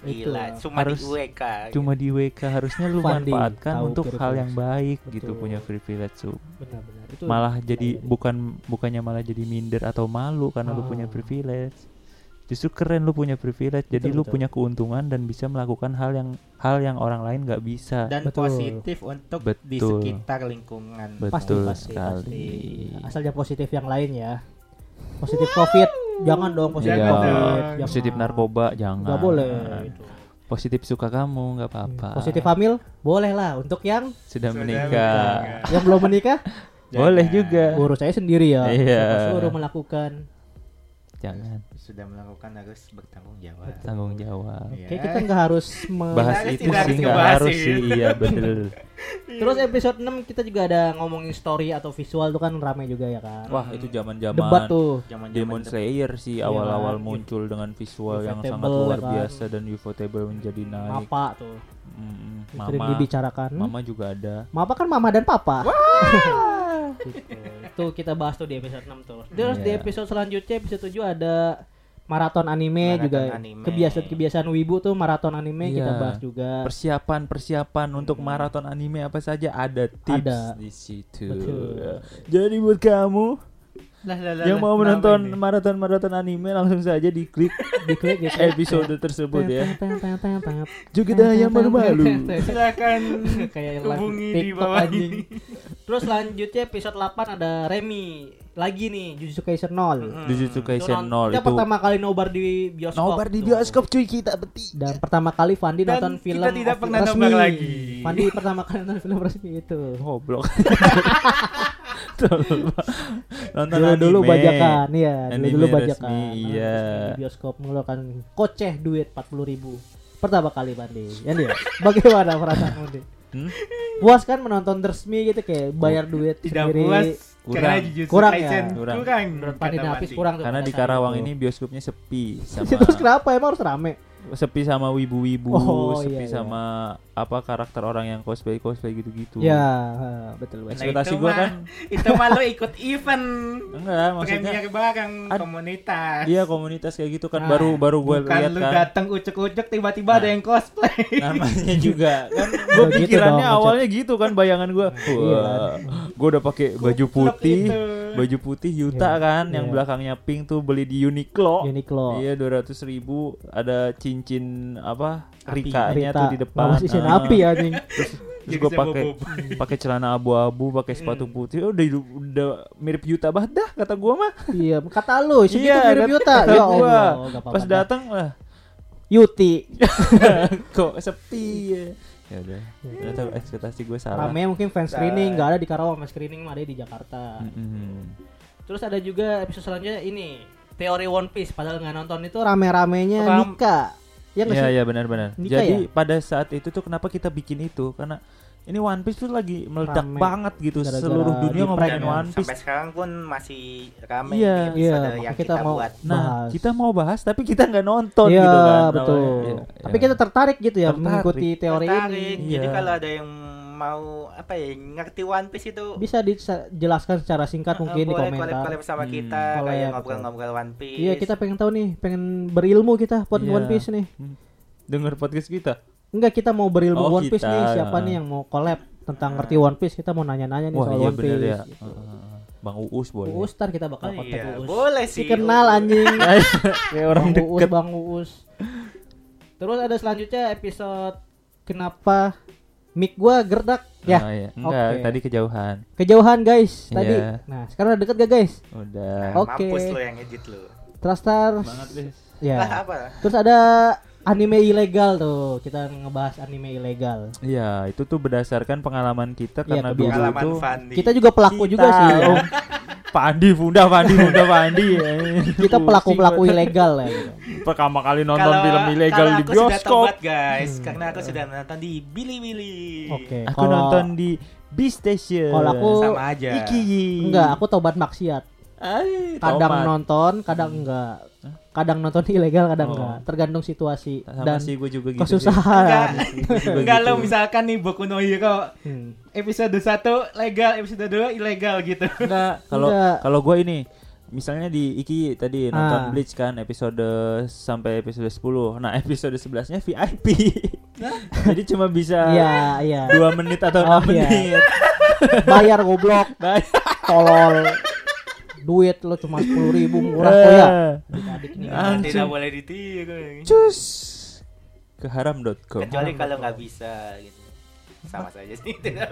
Gila, Itu. cuma Harus- di UEK. cuma di WK harusnya lu Fandi, manfaatkan untuk hal yang baik gitu Betul. punya privilege tuh benar-benar itu malah jadi iya. bukan bukannya malah jadi minder atau malu karena lu punya Ah. privilege justru keren lu punya privilege jadi Betul, lu betul. punya keuntungan dan bisa melakukan hal yang hal yang orang lain nggak bisa Dan Betul. positif untuk di Betul. sekitar lingkungan. Betul. pasti pasti sekali. pasti asal jangan positif yang lain ya positif covid jangan dong positif Iya, covid jangan. positif narkoba jangan. Nggak boleh. Itu. positif suka kamu nggak apa-apa. Positif hamil boleh lah untuk yang sudah Sudah menikah. yang belum menikah? Boleh juga. Urus saya sendiri ya. Iya. Suruh melakukan jangan Sudah melakukan harus bertanggung jawab. tanggung jawab Iya. kayak kita nggak harus bahas itu sih nggak harus sih. iya betul *laughs* terus episode 6 kita juga ada ngomongin story atau visual tuh kan rame juga ya kan wah itu zaman zaman debat tuh Zaman-zaman Demon debat. Slayer sih Iya awal-awal kan. muncul dengan visual yang sangat luar kan. biasa dan Ufotable menjadi naik. mapa tuh Mm, yang sering mama, dibicarakan mama juga ada. mapa kan mama dan papa *laughs* gitu. itu kita bahas tuh di episode 6 tuh terus di Iya. episode selanjutnya episode 7 ada maraton anime Maraton juga kebiasaan-kebiasaan wibu tuh maraton anime kita Iya. bahas juga Persiapan persiapan untuk maraton anime apa saja ada tips Ada. di situ. Betul. Jadi buat kamu Lah, lah, lah, yang mau menonton ini? maraton maraton anime langsung saja diklik diklik gitu *laughs* episode tersebut ya. Juga yang malu-malu. silakan *laughs* kayak hubungi di bawah ini. Terus selanjutnya episode 8 ada Remy lagi nih Jujutsu Kaisen 0. Mm-mm. Jujutsu Kaisen non- 0 kita itu pertama kali nobar di bioskop. nobar di bioskop cuy kita beti. Dan pertama kali Fandi Dan nonton kita film tidak of- pernah resmi. lagi. Fandi pertama kali nonton film resmi itu. Goblok. *laughs* Nonton dulu dulu anime. bajakan, iya. Dulu dulu resmi, bajakan. iya. Di bioskop mengeluarkan koceh duit 40 ribu. Pertama kali Fandi. Ya dia. Bagaimana perasaanmu Di? Hmm? Puas kan menonton resmi gitu kayak bayar duit Tidak sendiri. puas Kurang. Kurang ya? Kurang. kurang. Fandi. kurang tuh Karena di pada saat Karawang itu. ini biosopnya sepi *laughs* sama Terus kenapa emang harus rame? Sepi sama wibu-wibu, Oh, sepi iya, iya. sama apa karakter orang yang cosplay cosplay gitu-gitu. Ya, betul betul. Nah, Ekspektasi itu gua mah- kan itu mah lo ikut event enggak maksudnya bareng Ad- komunitas. iya komunitas kayak gitu kan Nah, baru baru gue Bukan lihat lu kan datang ucek-ucek tiba-tiba ada Nah. yang cosplay. namanya *laughs* juga kan gue Begitu dong, pikirannya maksud- awalnya gitu kan bayangan gue Iya. wah gue udah pakai baju putih itu. baju putih Yuta Iya, kan yang iya. belakangnya pink tuh beli di Uniqlo Uniqlo. iya dua ratus ribu ada cincin apa rikanya tuh di depan Bawa sisian Ah. api anjing. terus Jadi gue pakai pakai celana abu-abu pakai sepatu putih oh, udah udah mirip Yuta banget dah kata gue mah iya, kata lu, segitu Iya, mirip Yuta. kata Ya gua. Allah, pas datang lah Yuti. *laughs* kok sepi ya ya udah ternyata ekspektasi gue salah Rame mungkin fan screening, nggak ada di Karawang, fan screening mah ada di Jakarta. Mm-mm. Terus ada juga episode selanjutnya ini teori One Piece padahal nggak nonton itu rame-ramenya Ram- Nika. Ya Iya iya benar-benar. Jadi ya? pada saat itu tuh kenapa kita bikin itu? Karena ini One Piece tuh lagi meledak Rame. banget gitu. Gara-gara Seluruh dunia ngomongin ya. One Piece. Sampai sekarang pun masih rame Iya, ini iya, yang kita kita, mau- buat. Nah, bahas. kita mau bahas tapi kita nggak nonton Iya, gitu kan. betul. Iya, Tapi iya. kita tertarik gitu ya Tertarik. mengikuti teori Tertarik. ini. Jadi Iya. kalau ada yang mau apa ya ngerti One Piece itu Bisa dijelaskan secara singkat eh, mungkin di boleh komentar. collab-collab sama Hmm. kita Collab, kayak betul. ngobrol-ngobrol One Piece. Iya, kita pengen tahu nih, pengen berilmu kita buat Iya. One Piece nih. Hmm. Dengar podcast kita. Enggak, kita mau berilmu Oh, One Piece kita. nih. Siapa nih yang mau collab tentang ngerti One Piece? Kita mau nanya-nanya nih Wah, soal iya One bener Piece. ya. gitu. Heeh. Bang Uus boleh. Uus ntar kita bakal Oh, kontak iya, Uus. boleh Si sih. kenal anjing. *laughs* Kayak orang Bang Uus, deket. Bang Uus. Terus ada selanjutnya episode kenapa mic gua gerdak ya. Ah, iya. Enggak, Oke. tadi kejauhan. Kejauhan guys tadi. Iya. Nah, sekarang udah deket gak guys? Udah. Oke. Mampus lo yang edit lo. Trustar. Banget. Lah Ya. apa? Terus ada anime ilegal tuh. Kita ngebahas anime ilegal. Iya, itu tuh berdasarkan pengalaman kita Iya, karena dulu kebiasaan. Pengalaman itu. Kita juga pelaku Kita. juga sih. Om. *laughs* Pandi, Funda, Pandi, Funda, Pandi. *laughs* Kita pelaku-pelaku ilegal ya gitu. Pertama kali nonton Kalau- film ilegal kalau di aku sudah bioskop. tobat, guys, karena aku sudah nonton di Bilibili. Oke. Aku Kalau- nonton di B Station. Kalau aku Sama aja. Iki. enggak, aku tobat maksiat. Ay, Kadang tomat. nonton, kadang enggak. Kadang nonton ilegal, kadang Oh. enggak. Tergantung situasi sama dan sih gue juga gitu. kesusahan. Juga Enggak gitu. lo misalkan nih Boku no Hero Hmm. episode 1 legal, episode 2 ilegal gitu. Enggak, kalau Enggak. kalau gue ini misalnya di Iki tadi Ah. nonton Bleach kan episode sampai episode 10. Nah, episode 11-nya VIP. *laughs* Jadi cuma bisa Iya, iya. dua menit atau Oh, enam iya. menit. Bayar goblok, Bayar. tolol. Duit lo cuma sepuluh ribu murah kok ya. Adik-adik nih. Tidak boleh ditiru. Cus ke haram.com. Kecuali kalau nggak bisa gitu. Sama saja sih tidak.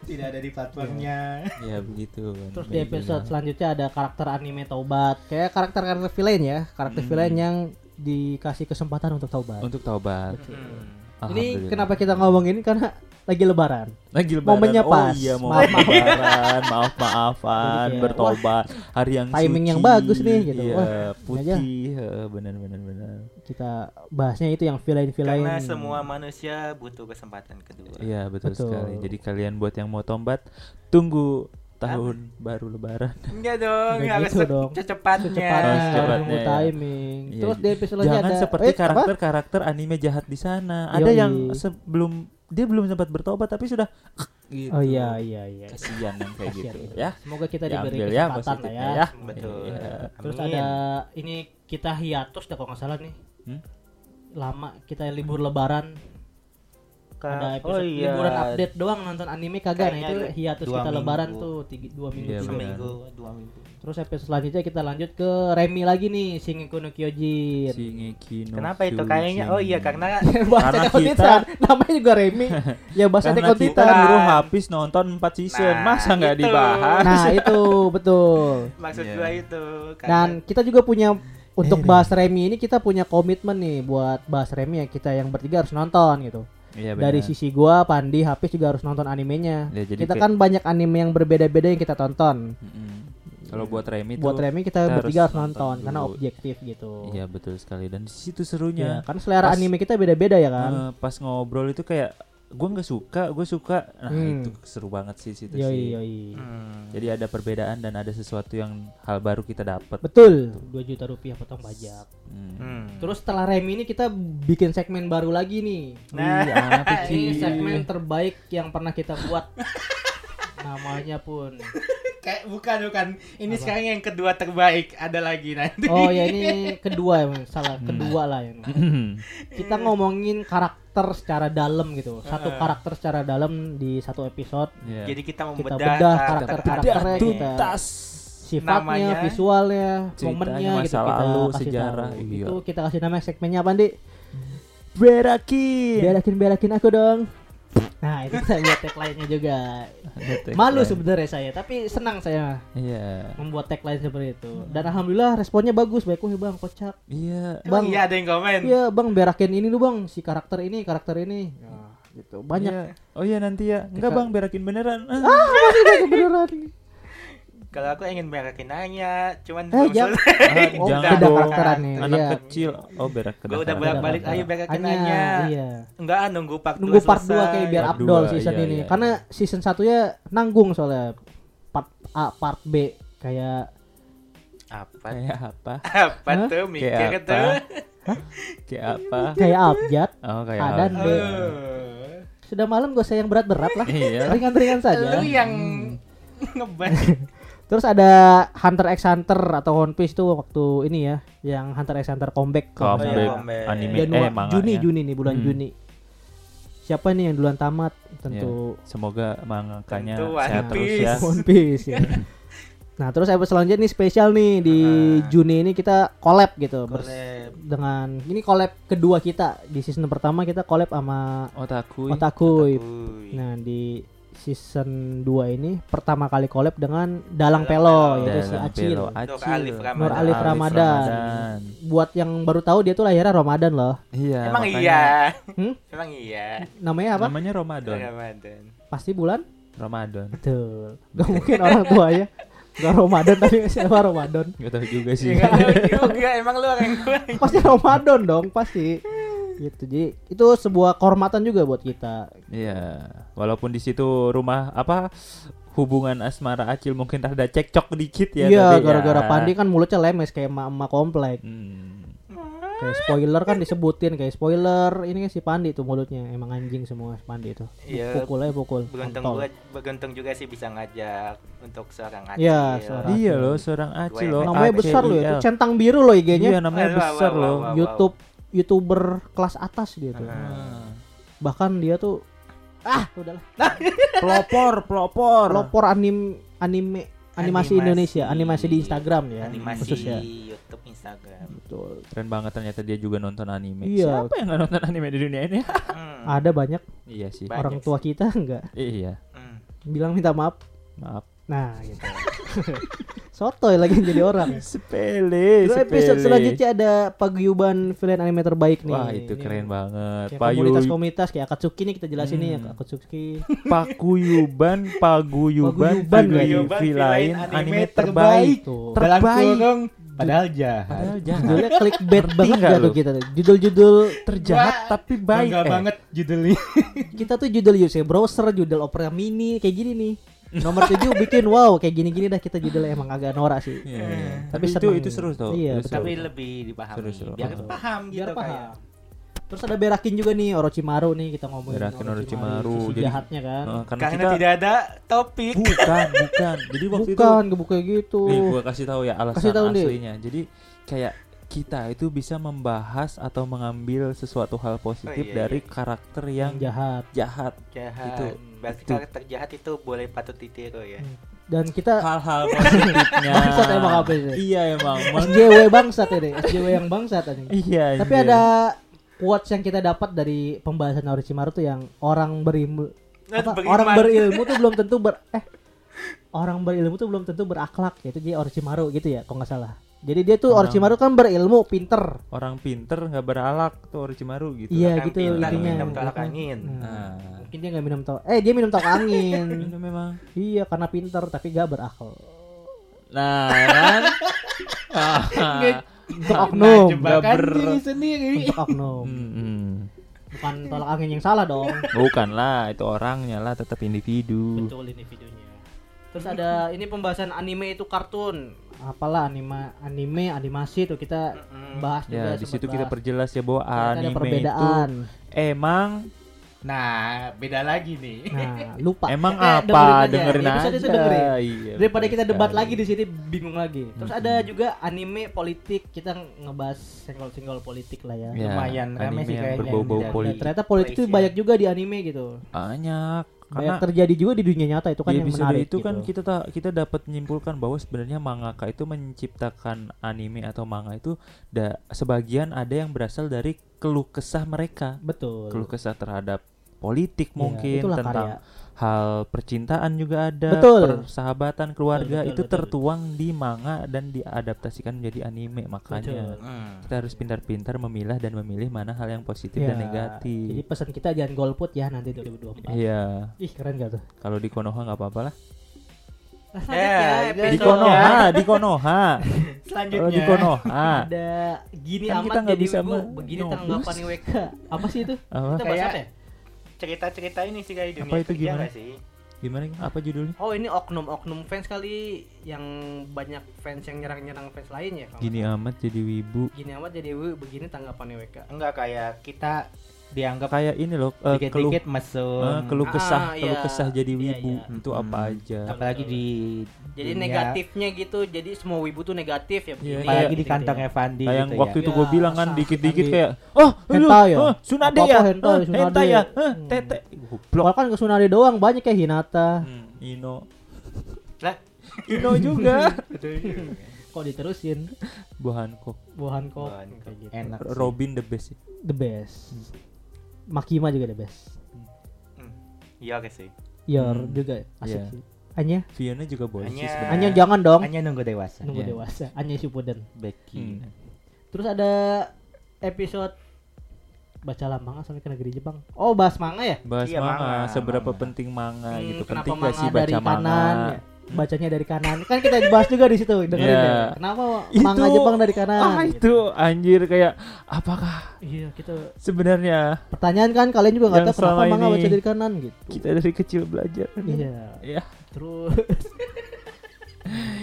Tidak ada di platformnya. Ya begitu. kan. Terus di episode bilang. selanjutnya ada karakter anime taubat. Kayak karakter-karakter villain ya, karakter Hmm. villain yang dikasih kesempatan untuk taubat. untuk taubat. Hmm. Ini kenapa kita ngomongin karena lagi lebaran. lagi lebaran. Momennya pas. Oh iya, mau Maaf, maaf. lebaran, maaf maafan, kayak, bertobat, hari yang timing suci. yang bagus nih, gitu. Iya, Wah, putih, heeh, benar benar benar. Kita bahasnya itu yang villain-villain. Karena semua manusia butuh kesempatan kedua. Iya, betul, Betul. sekali. Jadi kalian buat yang mau tombat, tunggu tahun baru lebaran. Enggak dong, Nggak harus gitu dong. secepatnya. Secepatnya, Oh, harus secepatnya, ya. timing. Iya, Terus di episode Jangan ada seperti eh, apa? karakter-karakter anime jahat di sana. Ada Yoi. yang sebelum dia belum sempat bertobat tapi sudah gitu. Oh iya iya iya. Kasihan yang kayak gitu ya. Semoga kita diberi Diambil ya kesempatan lah ya. ya. Betul. Iya. Terus Amin. ada ini kita hiatus dah kalau nggak salah nih. Hmm? Lama kita libur lebaran. Ka- ada episode oh iya. liburan update doang nonton anime kagak. Nah itu hiatus kita minggu. lebaran tuh tiga, dua minggu. Iya, minggu. Seminggu, dua minggu. Terus episode selanjutnya kita lanjut ke Remi lagi nih Shingeki no Kyojin. Shingeki no Kenapa itu kayaknya? Oh iya karena *laughs* bahasa Karena kita- namanya juga Remi. ya bahasa Karena kita habis nonton 4 season, Nah, masa nggak dibahas? Nah, itu betul. maksud Iya. gua itu. karena- Dan kita juga punya untuk bahas Remi ini kita punya komitmen nih buat bahas Remi ya kita yang bertiga harus nonton gitu. Iya. Dari sisi gua, Pandi, Hafiz juga harus nonton animenya. Ya, jadi kita kayak- kan banyak anime yang berbeda-beda yang kita tonton. Mm-mm. Kalau buat Remi Buat Remi kita, kita bertiga harus nonton nonton karena objektif gitu. Iya betul sekali dan di situ Ya, serunya. kan selera Pas- anime kita beda-beda ya kan. Eh, pas ngobrol itu kayak gue nggak suka, gue suka. Nah Hmm. itu seru banget sih situ yoi sih. yoi. Hmm. Jadi ada perbedaan dan ada sesuatu yang hal baru kita dapat. Betul. 2 juta rupiah potong pajak. Hmm. Hmm. Terus setelah Remi ini kita bikin segmen baru lagi nih. Nah, Wih, *laughs* Ini segmen terbaik yang pernah kita buat. *laughs* Namanya pun. *laughs* kayak bukan bukan. Ini Apa? sekarang yang kedua terbaik. Ada lagi nanti. Oh ya *laughs* ini kedua ya, salah kedua lah yang. Kita ngomongin karakter secara dalam gitu. Satu karakter secara dalam di satu episode. Iya. Jadi kita Kita membedah bedah karakter-karakter. karakter-karakternya kita tuntas. sifatnya, Namanya, visualnya, momennya gitu kita lalu, kasih sejarah, tahu. iya. Itu kita kasih nama segmennya apa, Di? Berakin. Berakin berakin aku dong. Nah, itu *laughs* kita buat tagline-nya juga. Malu sebenarnya saya, tapi senang saya Iya. membuat tagline seperti itu. Dan alhamdulillah responnya bagus, baik Wih, Bang, kocak. Iya. Bang. iya ada yang komen. Iya, Bang, berakin ini lu, Bang, si karakter ini, karakter ini. Nah, gitu. Banyak. Iya. Oh iya nanti ya. Enggak bang, berakin beneran. Ah. Masih beneran. Kalau aku ingin berakin nanya, cuman Eh, belum jangan. selesai. *laughs* Oh, jangan beda dong. karakterannya, Anak iya. kecil. Oh berak. Gua udah bolak-balik ayo berakin nanya. Iya. Enggak, nunggu part Nunggu 2 part 2 kayak biar Part Abdol dua, season iya, ini. iya. Karena season satunya nanggung soalnya part A, part B kayak Apa? Kayak apa? Apa Hah? tuh mikir Kayak tuh? apa? Kayak apa? kayak abjad. Oh kayak A dan? B. Oh. Sudah malam gak usah yang berat-berat lah. Iya. Ringan-ringan saja. Lu yang ngeban. Terus ada Hunter x Hunter atau One Piece tuh waktu ini ya, yang Hunter x Hunter comeback. Comeback. Comeback. anime Januari, eh manga Juni ya. Juni nih bulan Hmm. Juni. Siapa nih yang duluan tamat? Tentu Semoga mangakanya sehat terus Piece. ya. *laughs* One Piece ya. Nah terus episode selanjutnya nih spesial nih di Ah. Juni ini kita collab gitu bers- Collab. dengan ini collab kedua kita di season pertama kita collab sama Otaku. Otakuy. Uy. Nah di season 2 ini pertama kali collab dengan Dalang Dalang Pelo Pelo. yaitu si Acil. Pelo Nur Acil. Alif Ramadan. Nur Alif Ramadan. Buat yang baru tahu dia tuh lahirnya Ramadan loh. Iya. Emang makanya iya. Hmm? Emang iya. Namanya apa? Namanya Ramadan. Ramadan. Pasti bulan? Ramadan. Betul. Gak mungkin orang tuanya. Gak Ramadan tapi siapa Ramadan? Gak tahu juga sih. Iya, kan? Enggak, emang lu orang tua. Pasti Ramadan dong, pasti. Gitu. Jadi itu sebuah kehormatan juga buat kita. Iya, walaupun di situ rumah apa hubungan asmara Acil mungkin ada cekcok dikit ya. Iya, gara-gara ya. Pandi kan mulutnya lemes kayak emak-emak komplek. Hmm. Kayak spoiler kan disebutin kayak spoiler ini kan si Pandi tuh mulutnya emang anjing semua si Pandi tuh. Iya. Pukul aja pukul. Beruntung beruntung juga sih bisa ngajak untuk seorang acil. Iya, seorang Iya loh, seorang Acil loh. Namanya besar loh ya, itu centang biru loh IG-nya. Iya, namanya besar loh. YouTube YouTuber kelas atas dia tuh. Ah. Bahkan dia tuh ah *laughs* udahlah. pelopor, pelopor. Pelopor anim anime animasi, Animasi. Indonesia, animasi di Instagram ya. Animasi khususnya. YouTube, Instagram. Betul. Keren banget ternyata dia juga nonton anime. Iya. Siapa yang nggak nonton anime di dunia ini? Hmm. Ada banyak iya sih. Banyak orang sih. tua kita *laughs* enggak Iya. Hmm. bilang minta maaf. Maaf. Nah, gitu. *laughs* Sotoy lagi jadi orang. Sepele, Terus episode selanjutnya ada paguyuban villain anime terbaik nih. Wah, itu Ini keren banget. Kayak Payu komunitas-komunitas kayak Akatsuki nih kita jelasin nih Hmm. Akatsuki. paguyuban, paguyuban, Paguyuban, paguyuban villain villain anime anime terbaik. Tuh. Ter- Terbaik. padahal jahat. Padahal jahat. Judulnya clickbait banget gak tuh kita tuh. Judul-judul terjahat Wah, tapi baik. Bangga Eh, banget judulnya. kita tuh judul UC browser, judul Opera Mini kayak gini nih. Nomor 7 bikin wow kayak gini-gini dah kita judulnya emang agak norak sih. Iya, iya. Tapi Tapi itu seneng. itu seru tuh. Iya, Itu betul. seru. Tapi lebih dipahami. Seru-seru. Biar Oh. paham gitu Biar kayak. paham. Terus ada berakin juga nih Orochimaru nih kita ngomongin Berakin Orochimaru, sisi jadi- jahatnya kan. Heeh, karena, Karena kita tidak ada topik. bukan, bukan. Jadi waktu Bukan, bukan kayak gitu. itu nih gua kasih tahu ya alasan Kasih tahu, aslinya. Jadi kayak kita itu bisa membahas atau mengambil sesuatu hal positif Oh, iya, dari iya. karakter yang yang jahat. jahat. Jahat. Itu- Berarti itu. karakter jahat itu boleh patut ditiru ya. Dan kita Hal-hal *laughs* positifnya. Bangsat emang apa itu? Iya emang. Emang- SJW bangsat ini, SJW yang bangsat anjing. Iya. Tapi anjir. ada quotes yang kita dapat dari pembahasan Orochimaru tuh yang orang berilmu apa, Beriman. orang berilmu tuh belum tentu ber eh orang berilmu tuh belum tentu berakhlak itu dia Orochimaru gitu ya kalau nggak salah. Jadi dia tuh Orang- Orochimaru kan berilmu, pinter. orang pinter nggak beralak tuh Orochimaru gitu. Iya Kan gitu pintar intinya. minum tolak angin. Nah, Nah, mungkin dia nggak minum tolak. Eh dia minum tolak angin. *laughs* itu memang. iya karena pinter tapi gak berakal. Nah, kan? *laughs* Ah, Untuk oknum. Nggak ber- diri sendiri. Untuk oknum. *laughs* hmm, hmm. Bukan tolak angin yang salah dong. Bukan lah, itu orangnya lah, tetap individu. Betul ini videonya. Terus ada ini pembahasan anime itu kartun. Apalah anime anime animasi tuh kita bahas juga. Ya, di sempat situ kita perjelas ya bahwa Ternyata ada anime perbedaan. itu emang Nah, beda lagi nih. Nah, lupa. emang Eh, apa? dengerin aja. Dengerin Di aja. itu dengerin. Iya, Daripada kita debat sekali. lagi di sini bingung lagi. Terus ada juga anime politik, kita ngebahas senggol-senggol politik lah ya. Ya, Lumayan rame anime sih yang kayaknya berbau-bau politik. ternyata politik itu Polisi, banyak ya. juga di anime gitu. Banyak. Banyak Karena terjadi juga di dunia nyata itu kan yang menarik itu gitu. kan kita ta- kita dapat menyimpulkan bahwa sebenarnya mangaka itu menciptakan anime atau manga itu da- sebagian ada yang berasal dari keluh kesah mereka betul. keluh kesah terhadap politik Iya, mungkin itulah tentang karya. hal percintaan juga ada Betul. persahabatan keluarga betul, itu betul. tertuang di manga dan diadaptasikan menjadi anime makanya Betul. Kita harus pintar-pintar memilah dan memilih mana hal yang positif dan Ya, negatif Jadi pesan kita jangan golput ya nanti 2024. iya Ih keren gak tuh? kalau di Konoha nggak apa-apa lah Nah, Ya, selanjutnya di Konoha di *laughs* Konoha Selanjutnya. kalau di Konoha ada gini Kan amat kita nggak jadi bisa begini tanggapan WK. Apa sih itu? apa Kita bahas Kayak- apa ya? Cerita-cerita ini sih kayak dunia Apa itu kerja gimana? sih? gimana apa judulnya Oh ini oknum-oknum fans kali yang banyak fans yang nyerang-nyerang fans lain ya gini amat jadi wibu gini amat jadi "Wih, begini tanggapannya WK. Enggak kayak kita dianggap kayak ini loh eh, keluh dikit-dikit mesum. eh, keluh Ah, kesah iya. keluh kesah jadi Iya, wibu iya. itu Hmm. apa aja apalagi di Jadi dunia- negatifnya gitu. Jadi semua wibu tuh negatif ya Iya, begini. apalagi Kayak- di gitu kantong ya. Evandi kayak yang gitu waktu ya. itu gue Ya, bilang kan dikit-dikit Sunade. kayak oh lu Hentai ya? oh, Sunade ya hentai, eh, Sunade. hentai ya eh, Hmm. tete goblok Kalau kan ke Tsunade doang banyak kayak Hinata. Hmm, Ino Lah, Ino juga *laughs* Kok diterusin? Bohan kok Buhan kok Buhan kayak kok. enak. Robin the best sih. The best. Makima juga the best. Hmm. Iya oke sih. Yor Hmm. juga asik Iya. sih. Anya, Fiona juga boleh sih Anya- sebenarnya. Anya jangan dong. Hanya nunggu dewasa. Nunggu Iya. dewasa. Anya Shippuden. Becky. Hmm. Terus ada episode baca manga sampai ke negeri Jepang. Oh, bahas manga ya? Bahas Iya, manga, manga, seberapa manga. penting manga Hmm, gitu. kenapa Penting gak manga sih dari baca manga? kanan ya? Bacanya dari kanan. Kan kita bahas juga di situ dengerin Iya. ya. Kenapa Itu- manga Jepang dari kanan? Ah itu anjir kayak apakah Iya, kita sebenarnya pertanyaan kan kalian juga nggak tahu kenapa manga baca dari kanan gitu. kita dari kecil belajar? Iya. Ya. Terus *laughs*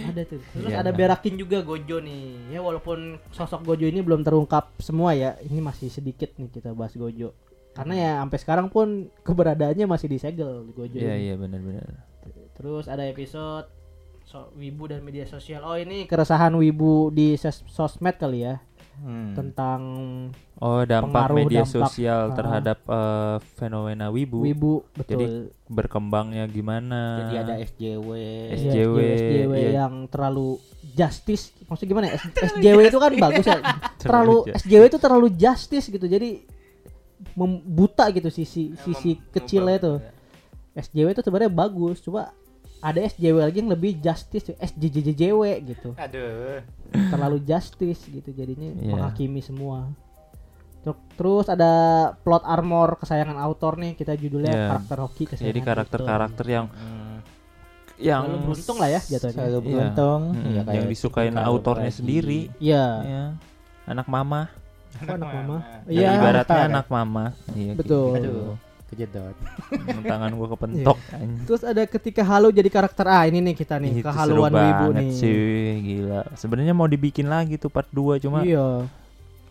ada tuh. Terus Iya. ada berakin juga Gojo nih. Ya walaupun sosok Gojo ini belum terungkap semua ya. Ini masih sedikit nih kita bahas Gojo. Karena ya sampai sekarang pun keberadaannya masih disegel Gojo. Iya ini. iya benar-benar. Terus ada episode so, wibu dan media sosial. Oh ini keresahan wibu di sos- sosmed kali ya Hmm. tentang Oh dampak Pengaruh, media dampak. sosial Ah. terhadap eh, fenomena wibu, wibu Jadi, betul. berkembangnya gimana? Jadi ada SJW. Iya, SJW, SJW iya. yang terlalu justice maksudnya gimana ya? S- SJW itu kan bagus ya *laughs* terlalu justice. SJW itu terlalu justice gitu jadi membuta gitu sisi sisi Mem- kecilnya itu mem- SJW itu sebenarnya bagus coba ada SJW lagi yang lebih justice SJJJW gitu Aduh. terlalu justice gitu jadinya Iya. menghakimi semua Ter- terus ada plot armor kesayangan autor nih kita judulnya Iya. karakter hoki kesayangan Jadi karakter-karakter yang Hmm. yang Selalu beruntung lah ya jatuhnya Selalu Iya. beruntung. Mm-mm, Ya, kayak yang disukain autornya lagi. sendiri. Iya. Ya. Anak mama. Apa anak mama? Iya. ibaratnya Ntar. anak mama. Iya. Betul. gitu. Aduh. Kejedot. Tangan gua kepentok. anjing. Terus ada ketika Halo jadi karakter ah ini nih kita nih Itu kehaluan wibu banget nih. sih, gila. Sebenarnya mau dibikin lagi tuh part 2 cuma Iya.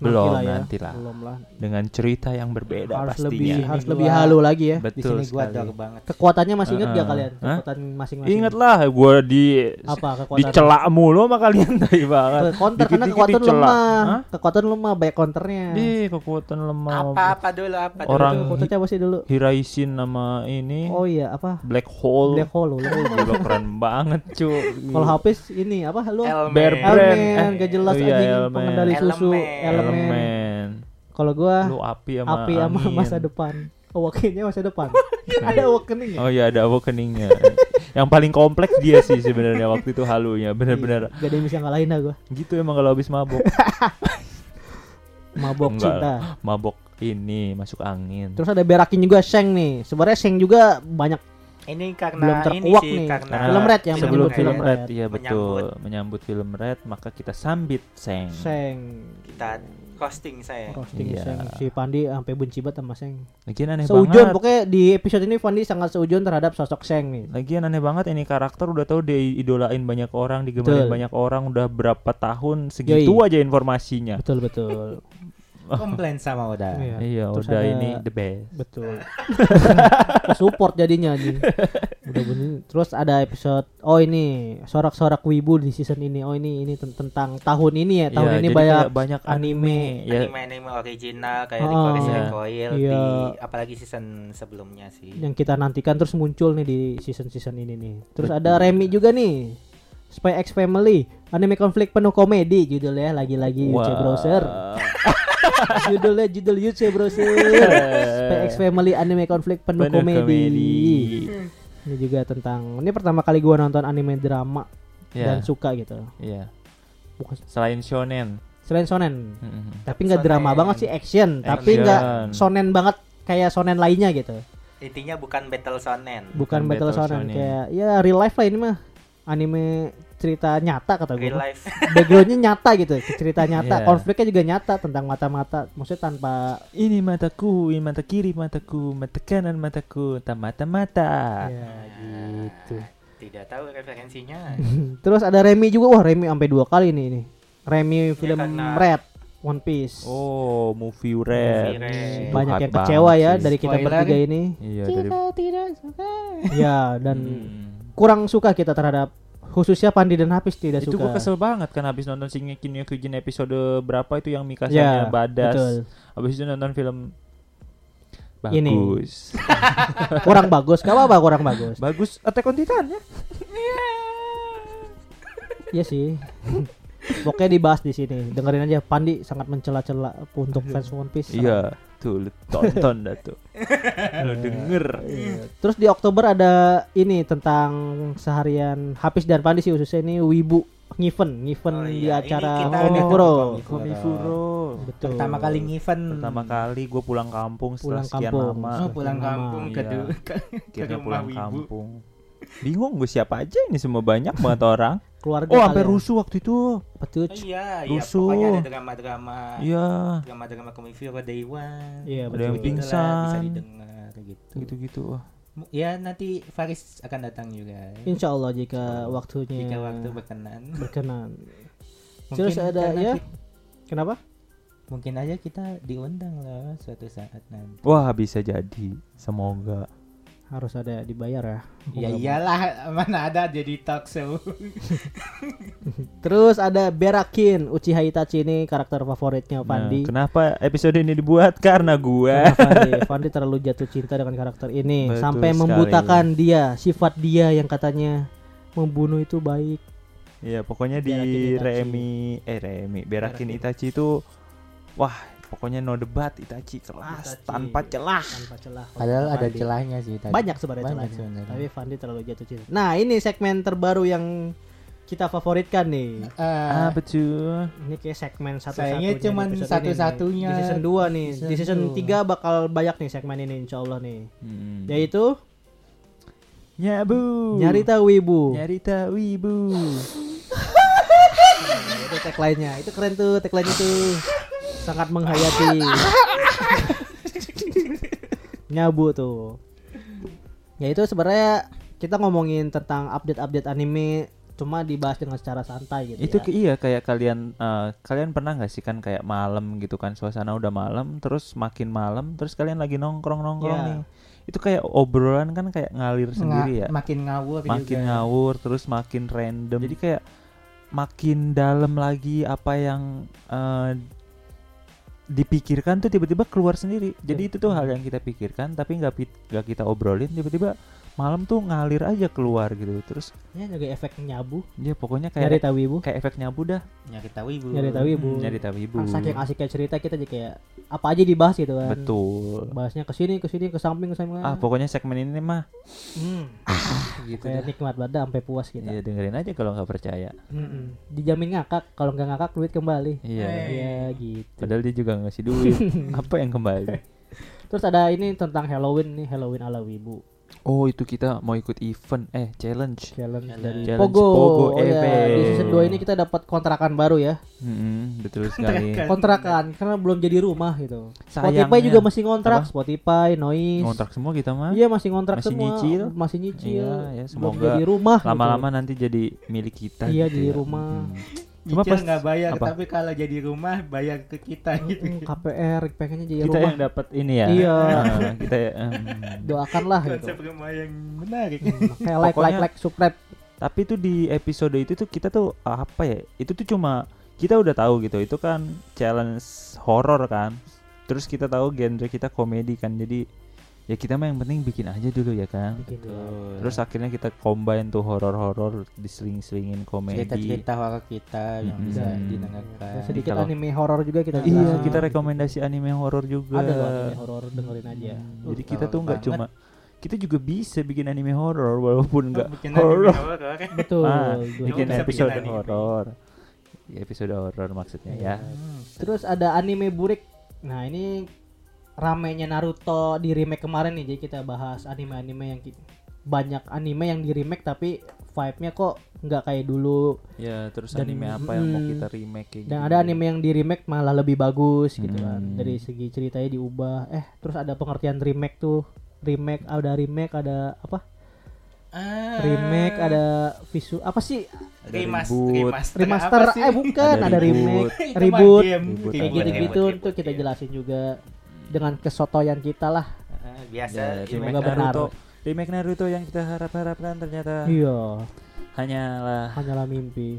Belum, Nanti lah ya. nanti lah. Belum lah. dengan cerita yang berbeda harus pastinya. lebih Ini harus lebih halu lagi ya. Di Betul sini gua dor banget. Kekuatannya masih ingat gak Heeh. kalian? Kekuatan masing-masing. Ingat lah, gua di apa kekuatan? dicela mulu sama kalian *laughs* tadi banget. Counter karena kekuatan lemah. Hah? Kekuatan lemah banyak counternya. Di kekuatan lemah. Dulu apa dulu. Orang- Kekuatannya apa sih dulu? Hiraisin nama ini Oh iya apa? Black Hole. Black Hole. lu. Gila keren banget, cuy. Kalau Hafiz ini apa lu? Elmen. Bear Brand. Elemen, gak jelas Oh iya, anjing pengendali susu, Elemen. Elemen. Kalau gua Lu api sama api sama angin. masa depan. Awakeningnya masa depan. *laughs* ada awakening ya? Oh iya ada awakeningnya. yang paling kompleks dia sih sebenarnya waktu itu halunya, bener-bener. Iya, Gak ada yang bisa ngalahin gua. Gitu emang kalau habis mabok. *laughs* Mabok Enggak cinta. Mabok ini masuk angin. Terus ada berakin juga Sheng nih. Sebenarnya Sheng juga banyak Ini karena belum ini terkuak sih nih. karena Film Red yang sebelum menyambut film film Red, Red. iya betul Menyambut. menyambut film Red maka kita sambit Seng. Sheng. kita roasting saya. Roasting Iya. Sheng. Si Pandi sampai benci banget sama Sheng. Lagian aneh Seujon banget. pokoknya di episode ini Pandi sangat seujon terhadap sosok Sheng nih. Lagian aneh banget ini karakter udah tahu dia idolain banyak orang, digemarin Betul. banyak orang udah berapa tahun segitu Yoi. aja informasinya. Betul betul. *laughs* Komplain sama udah. Iya. Iya, Terus udah ada- ini the best. Betul. *laughs* Support jadinya nih. Udah bener. Terus ada episode oh ini sorak-sorak wibu di season ini. Oh ini ini ten- tentang tahun ini ya. Tahun Iya, ini banyak banyak anime. Ya, Anime-anime original kayak Ah, Licorice iya. Recoil Iya. di apalagi season sebelumnya sih. yang kita nantikan terus muncul nih di season-season ini nih. Terus ada Remy juga nih. Spy X Family, anime konflik penuh komedi judulnya lagi-lagi UC Wah. Browser. *laughs* judulnya judul UC Browser. *laughs* Spy X Family anime konflik penuh, Penuh komedi. komedi. Ini juga tentang ini pertama kali gua nonton anime drama Iya, dan suka gitu. iya. Bukan Selain shonen. selain shonen, Mm-mm. tapi nggak drama banget sih action, tapi Action. nggak shonen banget kayak shonen lainnya gitu. Intinya bukan battle shonen. Bukan Bukan battle, battle shonen shonen. kayak ya real life lah ini mah. Anime cerita nyata kata gue. *laughs* Backgroundnya nyata gitu, cerita nyata, Iya. konfliknya juga nyata tentang mata-mata. Maksudnya tanpa Ini mataku, ini mata kiri mataku, mata kanan mataku, tak mata-mata. ya gitu. Tidak tahu referensinya. *laughs* Terus ada Remy juga, wah Remy sampai dua kali nih ini. Remy film karena- Red, One Piece. Oh, movie red. Movie red. Banyak yang kecewa ya sih. dari kita Spoiler. bertiga ini. Iya, dari tidak suka. *laughs* Ya dan Hmm. kurang suka kita terhadap khususnya Pandi dan Hafiz tidak Itu suka. gue kesel banget kan habis nonton Shingeki no Kyojin episode berapa itu yang Ya, Mikasanya badas. betul. Habis itu nonton film Ini. bagus. *laughs* Kurang bagus, gak apa-apa kurang bagus. bagus Attack on Titan ya. Iya sih. Pokoknya dibahas di sini. Dengerin aja Pandi sangat mencela-cela untuk fans One Piece. Iya, tuh lu tonton dah tuh. Lu *laughs* denger. Iya. Terus di Oktober ada ini tentang seharian Hafiz dan Pandi sih khususnya ini Wibu Ngiven, Ngiven Oh di iya, ini acara Komifuro. ada Komifuro. Betul. Pertama kali ngevent. Pertama kali gue pulang kampung setelah Pulang sekian kampung. lama. Oh, pulang kampung ke Iya. *laughs* ke, rumah pulang wibu. kampung. Bingung gue siapa aja ini semua banyak banget orang. Keluarga Oh, sampai kalian. rusuh waktu itu. Betul. Iya, iya Rusuh. pokoknya ada drama-drama. Iya. Drama-drama komik film Day One. Iya, Ada yang pingsan. Bisa didengar gitu. Gitu-gitu. Ya nanti Faris akan datang juga. ya. Insya Allah jika waktunya Jika waktu berkenan. berkenan. *laughs* Mungkin Terus ada ya. ki- Kenapa? mungkin aja kita diundang loh suatu saat nanti. Wah, bisa jadi. Semoga. Harus ada dibayar ya. Ya iyalah, mana ada jadi talk show. *laughs* Terus ada Berakin, Uchiha Itachi ini karakter favoritnya Nah, Fandi. kenapa episode ini dibuat? Karena gua. *laughs* Fandi terlalu jatuh cinta dengan karakter ini Betul sampai sekali. membutakan dia, sifat dia yang katanya membunuh itu baik. Iya, pokoknya di Itachi. Remi eh Remi, Berakin Berakin. Itachi itu wah, pokoknya no debat Itachi kelas Itachi. tanpa celah. Tanpa celah. Padahal ada Fandi. celahnya sih tadi. Banyak sebenarnya Banyak celahnya. sebenarnya. Tapi Fandi terlalu jatuh cinta. Nah, ini segmen terbaru yang kita favoritkan nih. Ah, Ah, betul. Ini kayak segmen satu Sayangnya cuman satu-satunya. Di season 2 nih. Season Di season dua. 3 bakal banyak nih segmen ini insya Allah nih. Hmm. Yaitu Nyabu. Nyarita Wibu. Nyarita wibu. Nah, *laughs* itu tagline-nya. Itu keren tuh tagline itu. Sangat menghayati. *laughs* Nyabu tuh. Ya itu sebenarnya kita ngomongin tentang update-update anime cuma dibahas dengan secara santai gitu Itu ya. iya kayak kalian eh, kalian pernah nggak sih kan kayak malam gitu kan suasana udah malam terus makin malam terus kalian lagi nongkrong nongkrong Iya. nih. Itu kayak obrolan kan kayak ngalir sendiri ya. Makin ngawur makin juga. ngawur terus makin random jadi kayak makin dalam lagi apa yang eh, dipikirkan tuh tiba-tiba keluar sendiri. Jadi itu tuh hal yang kita pikirkan tapi nggak nggak kita obrolin tiba-tiba malam tuh ngalir aja keluar gitu terus Ya juga efek nyabu. dia pokoknya kayak Nyarita Wibu. kayak efek nyabu dah Nyari tahu ibu. Nyarita Wibu. Hmm, nyari tahu ibu Kan saking asiknya cerita kita jadi kayak apa aja dibahas gitu kan. betul Bahasnya ke sini ke sini ke samping ke samping. ah pokoknya segmen ini mah Hmm, gitu kayak dah. nikmat banget sampai puas kita. Iya dengerin aja kalau nggak percaya Mm-mm. Dijamin ngakak, kalau nggak ngakak duit kembali. iya. Iya gitu. padahal dia juga ngasih duit *laughs* apa yang kembali Terus ada ini tentang Halloween nih, Halloween ala Wibu. Oh itu kita mau ikut event eh challenge. Challenge Challenge. dari Challenge Pogo. Pogo Oh ya, event. di season 2 ini kita dapat kontrakan baru ya. Mm-mm, betul sekali. Kontrakan karena belum jadi rumah gitu. Spotify Sayangnya- juga masih ngontrak, Apa? Spotify, Noise. Ngontrak semua kita mah. Iya masih ngontrak Masih semua. nyicil. Masih nyicil. Iya, ya, Belum semoga jadi rumah. gitu. Lama-lama nanti jadi milik kita. Iya, gitu jadi ya. rumah. Mm. Cuma pas nggak bayar, apa? tapi kalau jadi rumah bayar ke kita gitu. Mm, KPR pengennya jadi kita rumah. yang dapat ini ya. Iya. Nah, kita ya, em, *laughs* Doakanlah gitu. Konsep rumah yang menarik. Kayak like, like, like, subscribe. tapi tuh di episode itu tuh kita tuh apa ya? Itu tuh cuma kita udah tahu gitu. Itu kan challenge horror kan. Terus kita tahu genre kita komedi kan. Jadi ya kita mah yang penting bikin aja dulu ya kan. Gitu. Terus akhirnya kita combine tuh horor-horor diseling-selingin komedi. cerita-cerita horor kita yang bisa Hmm. didengarkan. Terus sedikit Kalau- anime horor juga kita Iya, jelasin. kita rekomendasi anime horor juga. Ada loh anime horor dengerin aja. Hmm, Jadi kita tuh nggak cuma kita juga bisa bikin anime horor walaupun nggak bikin horor. Betul. Ah, dua- bikin bisa bikin episode horor. Ya, episode horor maksudnya ya. Hmm. Terus ada anime burik. Nah, ini ramenya Naruto di remake kemarin nih. Jadi kita bahas anime-anime yang banyak anime yang di remake tapi vibe-nya kok nggak kayak dulu. Ya, terus Dan- anime apa yang mau mm, kita remake kayak Dan gitu. ada anime yang di remake malah lebih bagus gitu kan. Hmm. Dari segi ceritanya diubah. Eh, terus ada pengertian remake tuh. Remake ada remake ada apa? Ah. Remake ada visu apa sih? Ada Remas- reboot. remaster, Remaster sih? eh bukan Ada ada, remake, reboot. Kayak gitu-gitu tuh kita jelasin juga dengan kesotoyan kita lah. Ah, biasa Ya, Semoga benar. Naruto. Remake Naruto yang kita harap-harapkan ternyata Iya, hanyalah hanyalah mimpi.